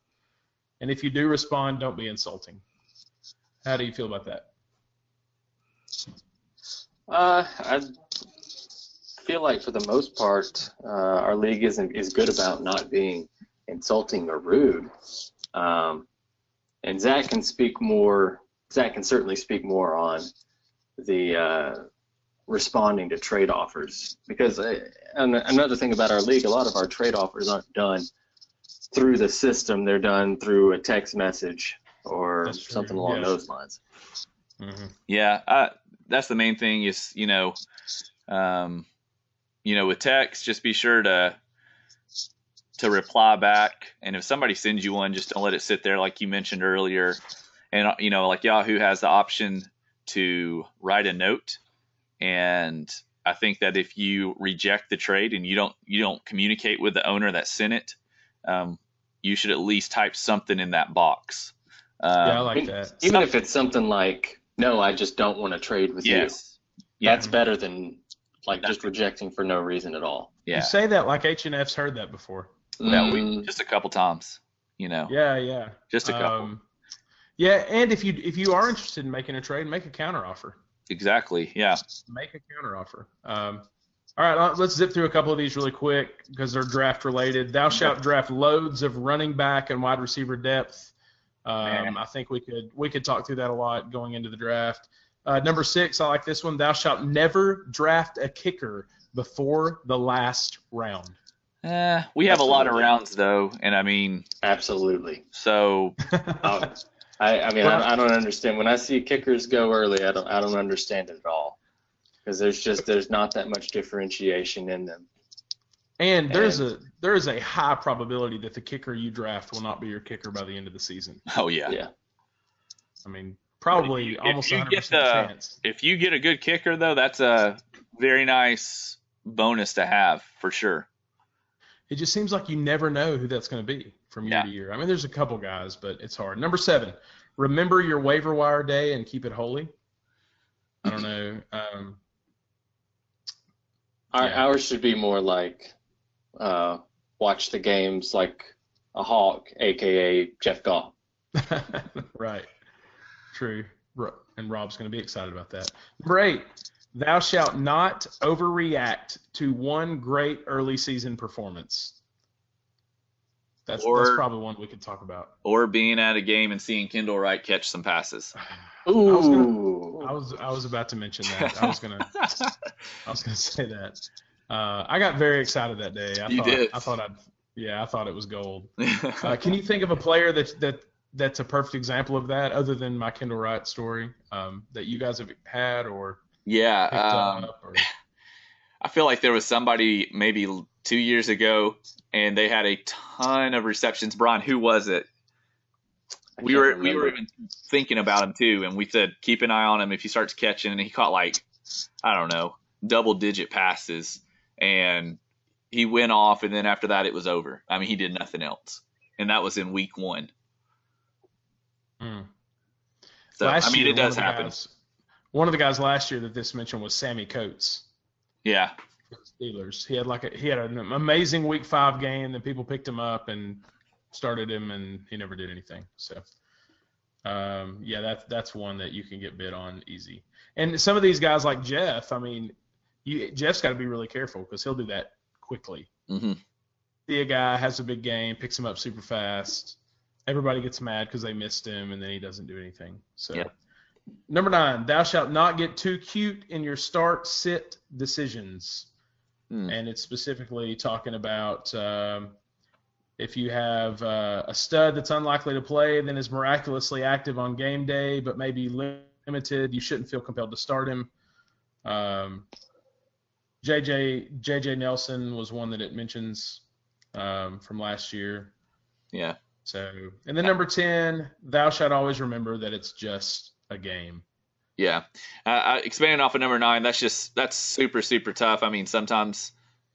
[SPEAKER 2] And if you do respond, don't be insulting. How do you feel about that?
[SPEAKER 4] Uh, I feel like for the most part, uh, our league isn't is good about not being insulting or rude. Um, and Zach can speak more. Zach can certainly speak more on the uh, responding to trade offers because uh, and another thing about our league, a lot of our trade offers aren't done through the system. They're done through a text message or something along
[SPEAKER 2] yes.
[SPEAKER 4] those lines.
[SPEAKER 2] Mm-hmm.
[SPEAKER 3] Yeah, I, that's the main thing is you know, um, you know, with text, just be sure to to reply back, and if somebody sends you one, just don't let it sit there like you mentioned earlier. And you know, like Yahoo has the option to write a note, and I think that if you reject the trade and you don't you don't communicate with the owner that sent it, um, you should at least type something in that box. Um,
[SPEAKER 2] Yeah, I like
[SPEAKER 4] even,
[SPEAKER 2] that.
[SPEAKER 4] even if it's something like, "No, I just don't want to trade with you."
[SPEAKER 3] yes. Yeah.
[SPEAKER 4] That's better than like just rejecting for no reason at all.
[SPEAKER 3] Yeah.
[SPEAKER 2] You say that like H and F's heard that before.
[SPEAKER 3] Yeah, we
[SPEAKER 4] Mm,
[SPEAKER 3] just a couple times, you know,
[SPEAKER 2] Yeah, yeah.
[SPEAKER 3] just a couple.
[SPEAKER 2] Um, yeah, and if you if you are interested in making a trade, make a counter offer.
[SPEAKER 3] Exactly. Yeah.
[SPEAKER 2] Make a counter offer. Um, all right, uh, let's zip through a couple of these really quick because they're draft related. Thou shalt draft loads of running back and wide receiver depth. Um, I think we could we could talk through that a lot going into the draft. Uh, number six, I like this one. Thou shalt never draft a kicker before the last round.
[SPEAKER 3] Eh, we have a lot of rounds though, and I mean,
[SPEAKER 4] absolutely.
[SPEAKER 3] so
[SPEAKER 4] Oh, I, I mean, I, I don't understand when I see kickers go early. I don't, I don't understand it at all because there's just there's not that much differentiation in them.
[SPEAKER 2] And there's
[SPEAKER 4] And-
[SPEAKER 2] a there is a high probability that the kicker you draft will not be your kicker by the end of the season.
[SPEAKER 3] oh yeah.
[SPEAKER 4] Yeah.
[SPEAKER 2] I mean, probably
[SPEAKER 3] If you- if
[SPEAKER 2] almost
[SPEAKER 3] you
[SPEAKER 2] 100
[SPEAKER 3] get
[SPEAKER 2] percent
[SPEAKER 3] the-
[SPEAKER 2] chance.
[SPEAKER 3] If you get a good kicker though, that's a very nice bonus to have for sure.
[SPEAKER 2] It just seems like you never know who that's going to be from year
[SPEAKER 3] Yeah.
[SPEAKER 2] to year. I mean, there's a couple guys, but it's hard. Number seven, remember your waiver wire day and keep it holy. I don't know. Um,
[SPEAKER 4] Our,
[SPEAKER 2] Yeah.
[SPEAKER 4] Ours should be more like uh, watch the games like a hawk, aka Jeff Gall.
[SPEAKER 2] right. True. And Rob's going to be excited about that. Number eight, thou shalt not overreact to one great early season performance. That's, that's probably one we could talk about.
[SPEAKER 3] Or being at a game and seeing Kendall Wright catch some passes.
[SPEAKER 2] was gonna-
[SPEAKER 4] Ooh.
[SPEAKER 2] I was I was about to mention that. I was gonna I was gonna say that. Uh, I got very excited that day. I
[SPEAKER 3] You
[SPEAKER 2] thought
[SPEAKER 3] did.
[SPEAKER 2] I thought I'd yeah I thought it was gold. Uh, can you think of a player that that that's a perfect example of that, other than my Kendall Wright story um, that you guys have had or
[SPEAKER 3] Yeah. Um,
[SPEAKER 2] up? Or,
[SPEAKER 3] I feel like there was somebody maybe two years ago, and they had a ton of receptions. Brian, who was it?
[SPEAKER 4] I
[SPEAKER 3] We
[SPEAKER 4] can't
[SPEAKER 3] were we were even thinking about him too, and we said keep an eye on him if he starts catching. And he caught like I don't know double digit passes, and he went off, and then after that it was over. I mean, he did nothing else, and that was in week one.
[SPEAKER 2] Hmm.
[SPEAKER 3] So
[SPEAKER 2] Last
[SPEAKER 3] I mean,
[SPEAKER 2] year,
[SPEAKER 3] it does happen.
[SPEAKER 2] guys- one of the guys last year that this mentioned was Sammy Coates.
[SPEAKER 3] Yeah,
[SPEAKER 2] for the Steelers. He had like a, he had an amazing Week Five game. Then people picked him up and started him, and he never did anything. So, um, yeah, that's that's one that you can get bid on easy. And some of these guys like Jeff, I mean, you, Jeff's got to be really careful because he'll do that quickly.
[SPEAKER 3] hmm
[SPEAKER 2] See a guy has a big game, picks him up super fast. Everybody gets mad because they missed him, and then he doesn't do anything. So.
[SPEAKER 3] Yeah.
[SPEAKER 2] Number nine, thou shalt not get too cute in your start sit decisions
[SPEAKER 3] Hmm.
[SPEAKER 2] and it's specifically talking about um, if you have uh, a stud that's unlikely to play, then is miraculously active on game day, but maybe limited. You shouldn't feel compelled to start him. Um, JJ JJ Nelson was one that it mentions um, from last year.
[SPEAKER 3] yeah.
[SPEAKER 2] So, and then number ten, thou shalt always remember that it's just a game.
[SPEAKER 3] Yeah, uh, uh, expanding off of number nine, that's just that's super super tough. I mean, sometimes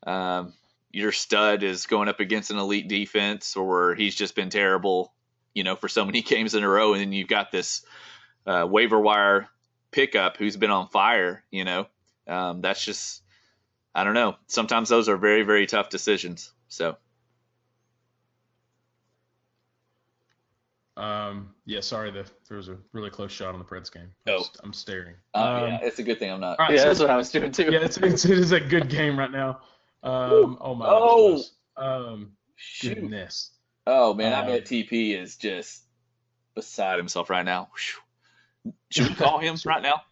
[SPEAKER 3] um, your stud is going up against an elite defense, or he's just been terrible, you know, for so many games in a row, and then you've got this uh, waiver wire pickup who's been on fire. You know, um, that's just I don't know. Sometimes those are very very tough decisions. So
[SPEAKER 2] Um, yeah, sorry, the, there was a really close shot on the Preds game.
[SPEAKER 3] Oh.
[SPEAKER 2] I'm staring.
[SPEAKER 3] uh,
[SPEAKER 2] Um,
[SPEAKER 3] yeah, it's a good thing I'm not.
[SPEAKER 2] all right,
[SPEAKER 4] Yeah,
[SPEAKER 2] so-
[SPEAKER 4] that's what I was doing too.
[SPEAKER 2] yeah, it's, it's, it is a good game right now. Um, oh my
[SPEAKER 3] Oh.
[SPEAKER 2] goodness. Um,
[SPEAKER 3] Shoot.
[SPEAKER 2] goodness.
[SPEAKER 3] Oh man, I
[SPEAKER 2] Um,
[SPEAKER 3] bet TP is just beside himself right now. Should we call him right now?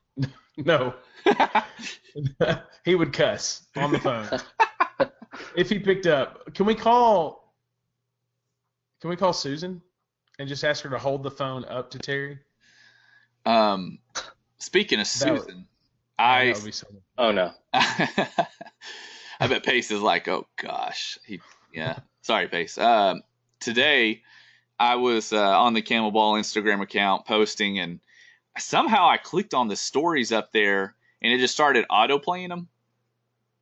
[SPEAKER 2] No, he would cuss on the phone if he picked up. Can we call? Can we call Susan and just ask her to hold the phone up to Terry?
[SPEAKER 3] um, speaking of
[SPEAKER 2] That would-
[SPEAKER 3] Susan,
[SPEAKER 2] That
[SPEAKER 3] I
[SPEAKER 2] would be so.
[SPEAKER 4] Oh no.
[SPEAKER 3] I bet Pace is like, oh gosh, he yeah. Sorry, Pace. Um, today I was uh, on the Campbell Ball Instagram account posting, and somehow I clicked on the stories up there, and it just started auto playing them.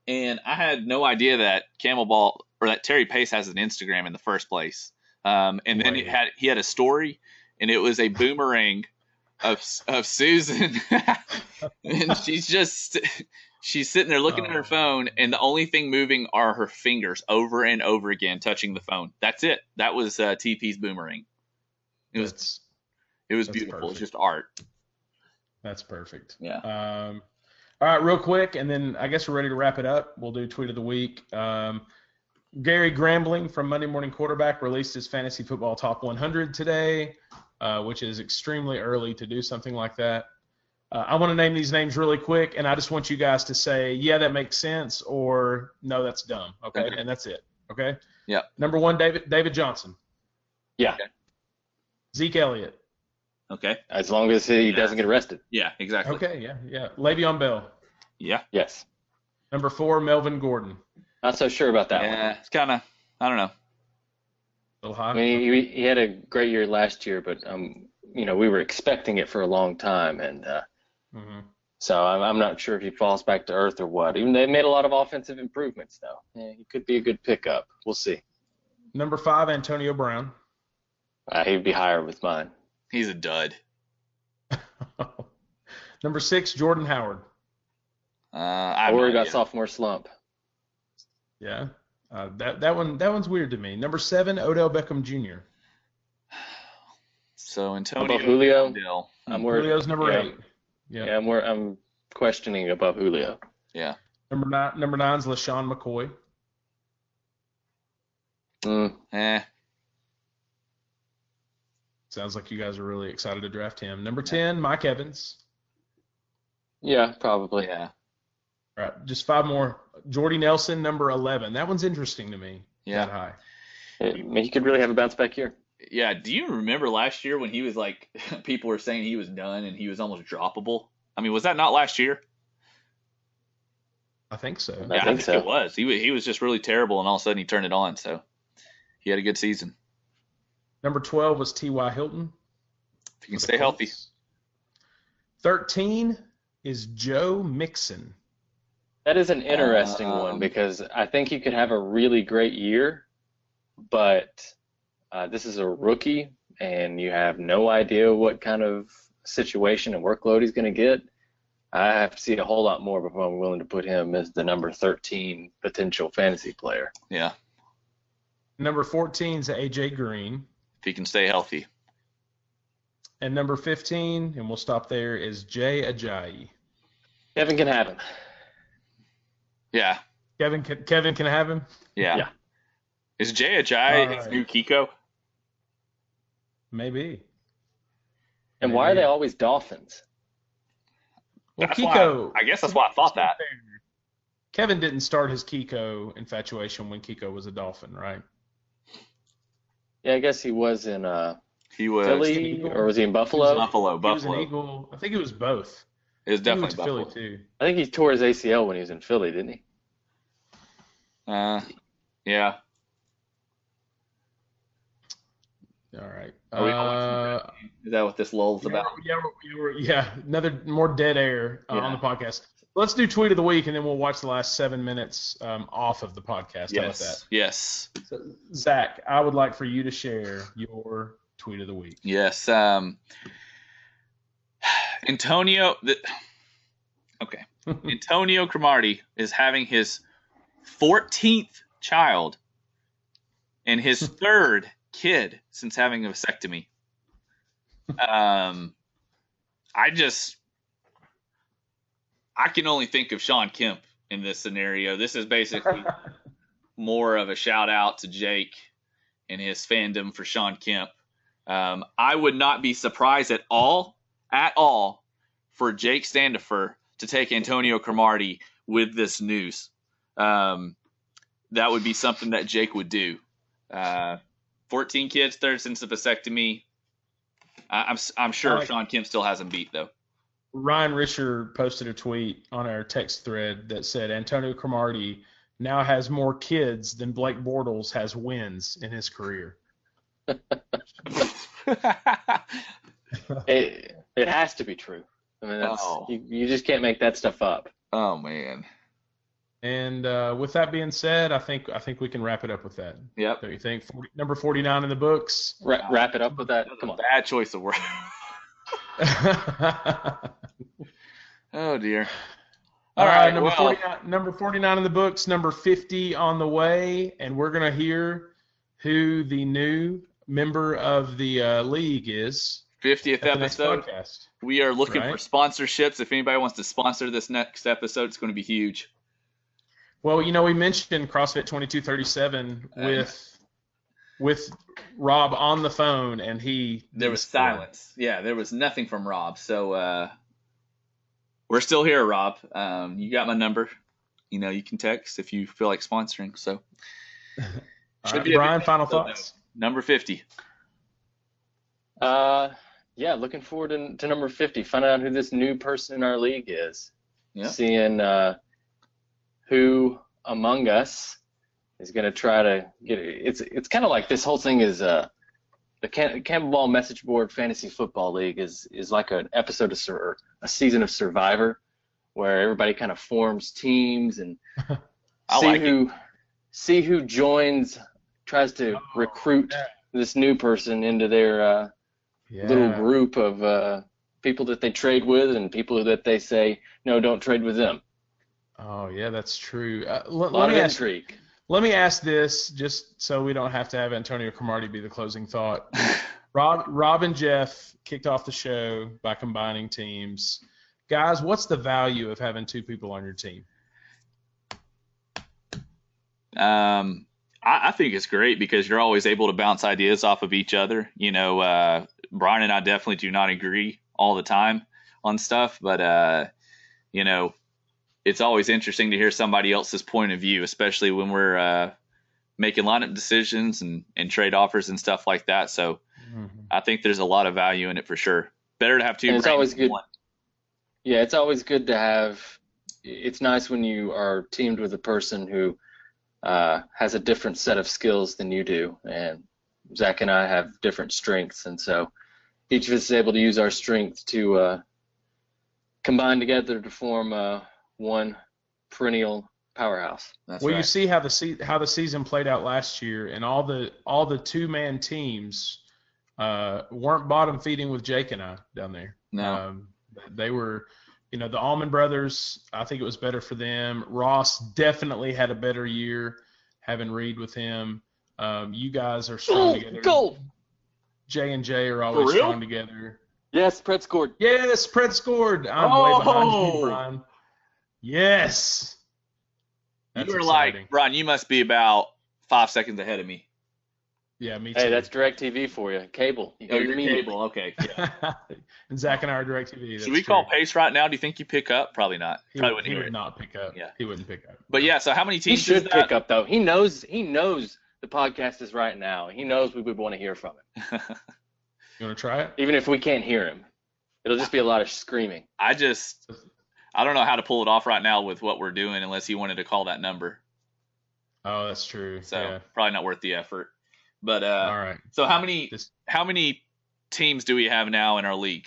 [SPEAKER 3] And I had no idea that Campbell Ball or that Terry Pace has an Instagram in the first place. Um, and then it
[SPEAKER 2] Right.
[SPEAKER 3] had he had a story, and it was a boomerang of of Susan, and she's just she's sitting there looking at
[SPEAKER 2] Oh.
[SPEAKER 3] her phone, and the only thing moving are her fingers over and over again, touching the phone. That's it. That was uh, TP's boomerang. It was
[SPEAKER 2] That's
[SPEAKER 3] it was beautiful. It's just art.
[SPEAKER 2] that's perfect.
[SPEAKER 3] Yeah.
[SPEAKER 2] Um, all right, real quick, and then I guess we're ready to wrap it up. We'll do tweet of the week. Um, Gary Gramling from Monday Morning Quarterback released his fantasy football top 100 today, uh, which is extremely early to do something like that. Uh, I want to name these names really quick, and I just want you guys to say, yeah, that makes sense, or no, that's dumb. Okay,
[SPEAKER 3] Okay.
[SPEAKER 2] and that's it. Okay.
[SPEAKER 3] Yeah.
[SPEAKER 2] Number one, David David Johnson.
[SPEAKER 4] Yeah.
[SPEAKER 3] Okay.
[SPEAKER 2] Zeke Elliott.
[SPEAKER 3] Okay.
[SPEAKER 4] As long as he doesn't get arrested.
[SPEAKER 3] Yeah. Exactly.
[SPEAKER 2] Okay, yeah, yeah. Le'Veon Bell.
[SPEAKER 3] Yeah.
[SPEAKER 4] Yes.
[SPEAKER 2] Number four, Melvin Gordon.
[SPEAKER 4] Not so sure about that one.
[SPEAKER 3] Yeah. It's kind of I don't know.
[SPEAKER 2] A little high.
[SPEAKER 4] I mean, he, he had a great year last year, but um, you know, we were expecting it for a long time, and uh,
[SPEAKER 2] hmm
[SPEAKER 4] so I'm, I'm not sure if he falls back to earth or what. Even they made a lot of offensive improvements, though. Yeah, he could be a good pickup. We'll see.
[SPEAKER 2] Number five, Antonio Brown.
[SPEAKER 4] Uh, he'd be higher with mine.
[SPEAKER 3] He's a dud.
[SPEAKER 2] Number six, Jordan Howard.
[SPEAKER 3] Uh, I
[SPEAKER 4] I
[SPEAKER 3] have no
[SPEAKER 4] worry about sophomore slump.
[SPEAKER 2] Yeah, uh, that that one that one's weird to me. Number seven, Odell Beckham Jr.
[SPEAKER 3] So Antonio
[SPEAKER 4] About Julio?
[SPEAKER 3] Odell.
[SPEAKER 4] I'm worried.
[SPEAKER 2] Julio's number
[SPEAKER 4] yeah.
[SPEAKER 2] eight. Yeah.
[SPEAKER 4] Yeah, I'm, wor- I'm questioning above Julio.
[SPEAKER 3] Yeah.
[SPEAKER 2] Number nine, number nine's LeSean McCoy.
[SPEAKER 4] Mm,
[SPEAKER 3] Eh.
[SPEAKER 2] Sounds like you guys are really excited to draft him. Number ten, Mike Evans.
[SPEAKER 4] yeah, probably.
[SPEAKER 3] Yeah.
[SPEAKER 2] All right, just five more. Jordy Nelson, number eleven. That one's interesting to me.
[SPEAKER 3] Yeah.
[SPEAKER 2] That high.
[SPEAKER 4] I he could really have a bounce back year.
[SPEAKER 3] Yeah. Do you remember last year when he was like, people were saying he was done and he was almost droppable? I mean, was that not last year?
[SPEAKER 2] I think so.
[SPEAKER 4] I
[SPEAKER 3] yeah,
[SPEAKER 4] think so.
[SPEAKER 3] it was. He was, he was just really terrible, and all of a sudden he turned it on. So he had a good season.
[SPEAKER 2] Number 12 was T.Y. Hilton.
[SPEAKER 3] If you can
[SPEAKER 2] for the
[SPEAKER 3] stay healthy.
[SPEAKER 2] 13 is Joe Mixon.
[SPEAKER 4] That is an interesting
[SPEAKER 3] Um,
[SPEAKER 4] one because I think he could have a really great year, but uh, this is a rookie, and you have no idea what kind of situation and workload he's going to get. I have to see a whole lot more before I'm willing to put him as the number 13 potential fantasy player.
[SPEAKER 3] Yeah,
[SPEAKER 2] Number 14 is A.J. Green.
[SPEAKER 3] if he can stay healthy.
[SPEAKER 2] And number 15, and we'll stop there, is Jay Ajayi.
[SPEAKER 4] Kevin can have him.
[SPEAKER 3] Yeah,
[SPEAKER 2] Kevin can, Kevin can have him.
[SPEAKER 3] yeah.
[SPEAKER 4] Yeah.
[SPEAKER 3] Is Jay Ajayi
[SPEAKER 2] All
[SPEAKER 3] his
[SPEAKER 2] right.
[SPEAKER 3] new Kiko?
[SPEAKER 2] Maybe.
[SPEAKER 4] And why are they always Dolphins?
[SPEAKER 2] Well,
[SPEAKER 3] That's
[SPEAKER 2] Kiko.
[SPEAKER 3] why- I guess that's why I thought that.
[SPEAKER 2] Kevin didn't start his Kiko infatuation when Kiko was a Dolphin, right?
[SPEAKER 4] Yeah, I guess he was in uh,
[SPEAKER 3] He was
[SPEAKER 4] Philly,
[SPEAKER 2] Eagle.
[SPEAKER 4] or was he in Buffalo?
[SPEAKER 3] Buffalo. Buffalo.
[SPEAKER 2] He was an Eagle. I think it was both.
[SPEAKER 3] It was definitely
[SPEAKER 2] went to
[SPEAKER 3] Buffalo.
[SPEAKER 2] Philly too.
[SPEAKER 4] I think he tore his ACL when he was in Philly, didn't he?
[SPEAKER 3] Uh, yeah.
[SPEAKER 2] All right.
[SPEAKER 3] Are we
[SPEAKER 2] Uh,
[SPEAKER 3] watching Is that what this lull's
[SPEAKER 2] yeah,
[SPEAKER 3] about?
[SPEAKER 2] yeah, we're- yeah, another more dead air uh,
[SPEAKER 3] Yeah.
[SPEAKER 2] on the podcast. Let's do tweet of the week, and then we'll watch the last seven minutes um, off of the podcast. How about
[SPEAKER 3] Yes. Yes.
[SPEAKER 2] So, Zach, I would like for you to share your tweet of the week.
[SPEAKER 3] Yes. Um, Antonio. The, okay. Antonio Cromartie is having his 14th child and his third kid since having a vasectomy. Um, I just, I can only think of Shawn Kemp in this scenario. This is basically more of a shout out to Jake and his fandom for Shawn Kemp. Um, I would not be surprised at all, at all, for Jake Standifer to take Antonio Cromartie with this news. Um, that would be something that Jake would do. Uh, 14 kids, third since the vasectomy. I, I'm I'm sure
[SPEAKER 2] Like-
[SPEAKER 3] Shawn Kemp still has him beat though.
[SPEAKER 2] Ryan Risher posted a tweet on our text thread that said Antonio Cromartie now has more kids than Blake Bortles has wins in his career.
[SPEAKER 4] It it has to be true. I mean, that's,
[SPEAKER 3] Oh.
[SPEAKER 4] you, you just can't make that stuff up.
[SPEAKER 3] oh man.
[SPEAKER 2] And uh, with that being said, I think I think we can wrap it up with that.
[SPEAKER 3] Yep.
[SPEAKER 2] Don't you think? 40, number 49 in the books.
[SPEAKER 4] Ra- wrap it up with that. Come on.
[SPEAKER 3] Bad choice of word. oh dear.
[SPEAKER 2] All
[SPEAKER 3] All
[SPEAKER 2] right,
[SPEAKER 3] right.
[SPEAKER 2] number
[SPEAKER 3] well,
[SPEAKER 2] 49, number 49 in the books, number 50 on the way, and we're going to hear who the new member of the uh, league is
[SPEAKER 3] 50th
[SPEAKER 2] at the next
[SPEAKER 3] episode.
[SPEAKER 2] podcast.
[SPEAKER 3] We are looking
[SPEAKER 2] Right.
[SPEAKER 3] for sponsorships. If anybody wants to sponsor this next episode, it's going to be huge.
[SPEAKER 2] Well, you know, we mentioned CrossFit 2237
[SPEAKER 3] Uh,
[SPEAKER 2] with with Rob on the phone, and he
[SPEAKER 3] There was silence. Yeah, there was nothing from Rob. So uh, we're still here, Rob. Um, you got my number. You know, you can text if you feel like sponsoring. So Should
[SPEAKER 2] right,
[SPEAKER 3] be
[SPEAKER 2] Brian, final
[SPEAKER 3] episode,
[SPEAKER 2] thoughts.
[SPEAKER 3] number 50.
[SPEAKER 4] Uh, yeah, looking forward to, to number 50. finding out who this new person in our league is.
[SPEAKER 3] Yeah.
[SPEAKER 4] Seeing uh, who among us is going to try to get it. It's it's kind of like this whole thing is uh, the Cam- Campbell Ball Message Board Fantasy Football League is is like an episode of Sur- a season of Survivor, where everybody kind of forms teams and see
[SPEAKER 3] like it.
[SPEAKER 4] who see who joins, tries to
[SPEAKER 2] Oh,
[SPEAKER 4] recruit
[SPEAKER 2] yeah.
[SPEAKER 4] this new person into their uh,
[SPEAKER 2] Yeah.
[SPEAKER 4] little group of uh, people that they trade with and people that they say no, don't trade with them.
[SPEAKER 2] Oh, yeah, that's true. Uh,
[SPEAKER 4] A
[SPEAKER 2] let,
[SPEAKER 4] lot of
[SPEAKER 2] me ask,
[SPEAKER 4] intrigue.
[SPEAKER 2] let me ask this, just so we don't have to have Antonio Cromartie be the closing thought. Rob, Rob and Jeff kicked off the show by combining teams. Guys, what's the value of having two people on your team?
[SPEAKER 3] Um, I, I think it's great because you're always able to bounce ideas off of each other. You know, uh, Brian and I definitely do not agree all the time on stuff, but uh, you know, it's always interesting to hear somebody else's point of view, especially when we're uh, making lineup decisions and, and trade offers and stuff like that. So I think there's a lot of value in it for sure. Better to have two.
[SPEAKER 4] And it's always good-
[SPEAKER 3] one.
[SPEAKER 4] Yeah, it's always good to have. It's nice when you are teamed with a person who uh, has a different set of skills than you do. And Zach and I have different strengths, and so each of us is able to use our strengths to uh, combine together to form uh, one perennial powerhouse.
[SPEAKER 3] That's
[SPEAKER 2] well, you see how the se- how the season played out last year, and all the all the two man teams uh, weren't bottom feeding with Jake and I down there.
[SPEAKER 3] no,
[SPEAKER 2] Um, they were, you know, the Allman brothers. I think it was better for them. Ross definitely had a better year having Reed with him. Um, you guys are strong together.
[SPEAKER 4] gold.
[SPEAKER 2] J and J are always strong together.
[SPEAKER 4] Yes, Brett scored.
[SPEAKER 2] Yes, spread scored. I'm way behind you, Brian. Yes. That's
[SPEAKER 3] you were
[SPEAKER 2] exciting.
[SPEAKER 3] like, Brian, you must be about five seconds ahead of me.
[SPEAKER 2] Yeah, me too.
[SPEAKER 4] Hey, that's direct TV for you. Cable. Oh,
[SPEAKER 3] oh,
[SPEAKER 4] you Oh,
[SPEAKER 3] you're
[SPEAKER 4] the
[SPEAKER 3] cable. Okay. Yeah.
[SPEAKER 2] and Zach and I are direct TV.
[SPEAKER 3] Should we call Pace right now? Do you think you pick up? Probably not.
[SPEAKER 2] He,
[SPEAKER 3] Probably
[SPEAKER 2] would,
[SPEAKER 3] wouldn't
[SPEAKER 2] he would
[SPEAKER 3] it.
[SPEAKER 2] not pick up.
[SPEAKER 3] Yeah.
[SPEAKER 2] He wouldn't pick up.
[SPEAKER 3] But yeah, so how many
[SPEAKER 4] He
[SPEAKER 3] teams
[SPEAKER 4] should
[SPEAKER 3] is that?
[SPEAKER 4] pick up though. He knows. He knows the podcast is right now. He knows we would want to hear from him,
[SPEAKER 2] You want to try it?
[SPEAKER 4] even if we can't hear him. It'll just be a lot of screaming.
[SPEAKER 3] I just I don't know how to pull it off right now with what we're doing unless he wanted to call that number.
[SPEAKER 2] Oh, that's true.
[SPEAKER 3] So
[SPEAKER 2] yeah.
[SPEAKER 3] probably not worth the effort. But uh
[SPEAKER 2] All right.
[SPEAKER 3] so how many
[SPEAKER 2] This-
[SPEAKER 3] how many teams do we have now in our league?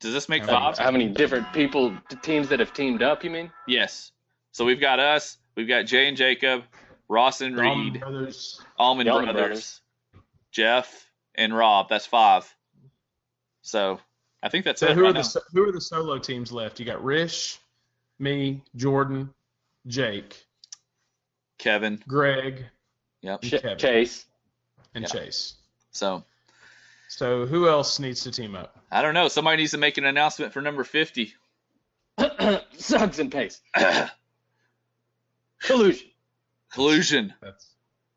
[SPEAKER 3] Does this make
[SPEAKER 2] How many-
[SPEAKER 3] five?
[SPEAKER 4] How many different people, teams that have teamed up? You mean?
[SPEAKER 3] Yes. So we've got us, we've got Jay and Jacob, Ross and
[SPEAKER 2] The Allman
[SPEAKER 3] Reed,
[SPEAKER 2] brothers.
[SPEAKER 3] Allman
[SPEAKER 4] The
[SPEAKER 3] Brothers,
[SPEAKER 4] Brothers.
[SPEAKER 3] Jeff, and Rob. That's five. So I think that's
[SPEAKER 2] So
[SPEAKER 3] it.
[SPEAKER 2] who
[SPEAKER 3] right
[SPEAKER 2] are
[SPEAKER 3] now.
[SPEAKER 2] the who are the solo teams left? You got Rish, me, Jordan, Jake,
[SPEAKER 3] Kevin.
[SPEAKER 2] Greg,
[SPEAKER 3] Yep.
[SPEAKER 2] and Kevin,
[SPEAKER 4] Chase.
[SPEAKER 2] and
[SPEAKER 3] Yeah.
[SPEAKER 2] Chase.
[SPEAKER 3] So
[SPEAKER 2] So who else needs to team up?
[SPEAKER 3] I don't know. Somebody needs to make an announcement for number fifty.
[SPEAKER 4] Suggs and Pace. Collusion.
[SPEAKER 3] Collusion.
[SPEAKER 2] That's.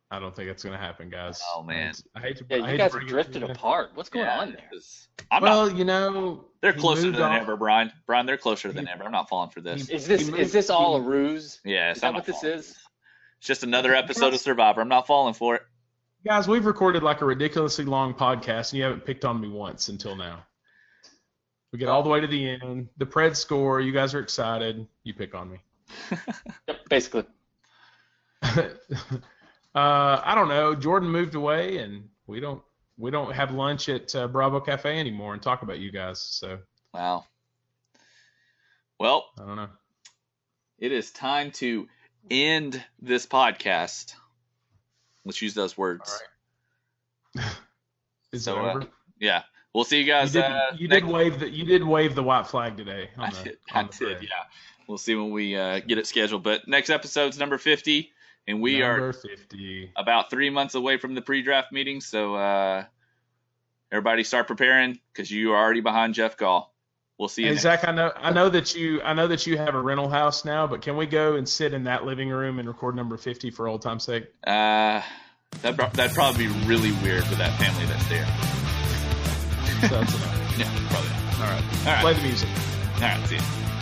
[SPEAKER 2] I don't think it's going to happen, guys.
[SPEAKER 3] Oh, man.
[SPEAKER 2] I hate to.
[SPEAKER 4] Yeah,
[SPEAKER 2] I
[SPEAKER 4] you
[SPEAKER 2] hate to
[SPEAKER 4] guys are
[SPEAKER 2] bring
[SPEAKER 4] drifted apart. What's going
[SPEAKER 3] Yeah,
[SPEAKER 4] on there?
[SPEAKER 3] I'm not.
[SPEAKER 2] Well, you know,
[SPEAKER 3] They're closer than
[SPEAKER 2] on-
[SPEAKER 3] ever, Brian. Brian, they're closer than
[SPEAKER 2] He-
[SPEAKER 3] ever. I'm not falling for this.
[SPEAKER 2] he-
[SPEAKER 4] Is this
[SPEAKER 2] He moved-
[SPEAKER 4] is this all a ruse?
[SPEAKER 3] yeah,
[SPEAKER 4] Is
[SPEAKER 3] it's
[SPEAKER 4] that what this is?
[SPEAKER 3] For this. It's just another episode of Survivor. I'm not falling for it.
[SPEAKER 2] Guys, we've recorded like a ridiculously long podcast, and you haven't picked on me once until now. We get all the way to the end. The Pred score. You guys are excited. You pick on me.
[SPEAKER 4] Yep, basically.
[SPEAKER 2] uh, I don't know. Jordan moved away, and we don't we don't have lunch at uh, Bravo Cafe anymore and talk about you guys. So
[SPEAKER 3] Wow. Well,
[SPEAKER 2] I don't know.
[SPEAKER 3] it is time to end this podcast. Let's use those words.
[SPEAKER 2] Is
[SPEAKER 3] So,
[SPEAKER 2] it
[SPEAKER 3] uh. Yeah. We'll see you
[SPEAKER 2] you
[SPEAKER 3] guys.
[SPEAKER 2] did,
[SPEAKER 3] uh,
[SPEAKER 2] you did wave the you did wave the white flag today.
[SPEAKER 3] I
[SPEAKER 2] the,
[SPEAKER 3] did. I did. Yeah. We'll see when we uh, get it scheduled. But next episode's number 50, and we
[SPEAKER 2] Number
[SPEAKER 3] are
[SPEAKER 2] fifty.
[SPEAKER 3] about three months away from the pre-draft meeting. So uh, everybody start preparing because you are already behind Jeff Gall. We'll see you.
[SPEAKER 2] Hey Zach, I know I know that you I know that you have a rental house now, but can we go and sit in that living room and record number fifty for old time's sake?
[SPEAKER 3] Uh, that that'd probably be really weird for that family that's there.
[SPEAKER 2] So that's enough.
[SPEAKER 3] Yeah, probably not.
[SPEAKER 2] All right.
[SPEAKER 3] All right.
[SPEAKER 2] Play the music.
[SPEAKER 3] All right. See you.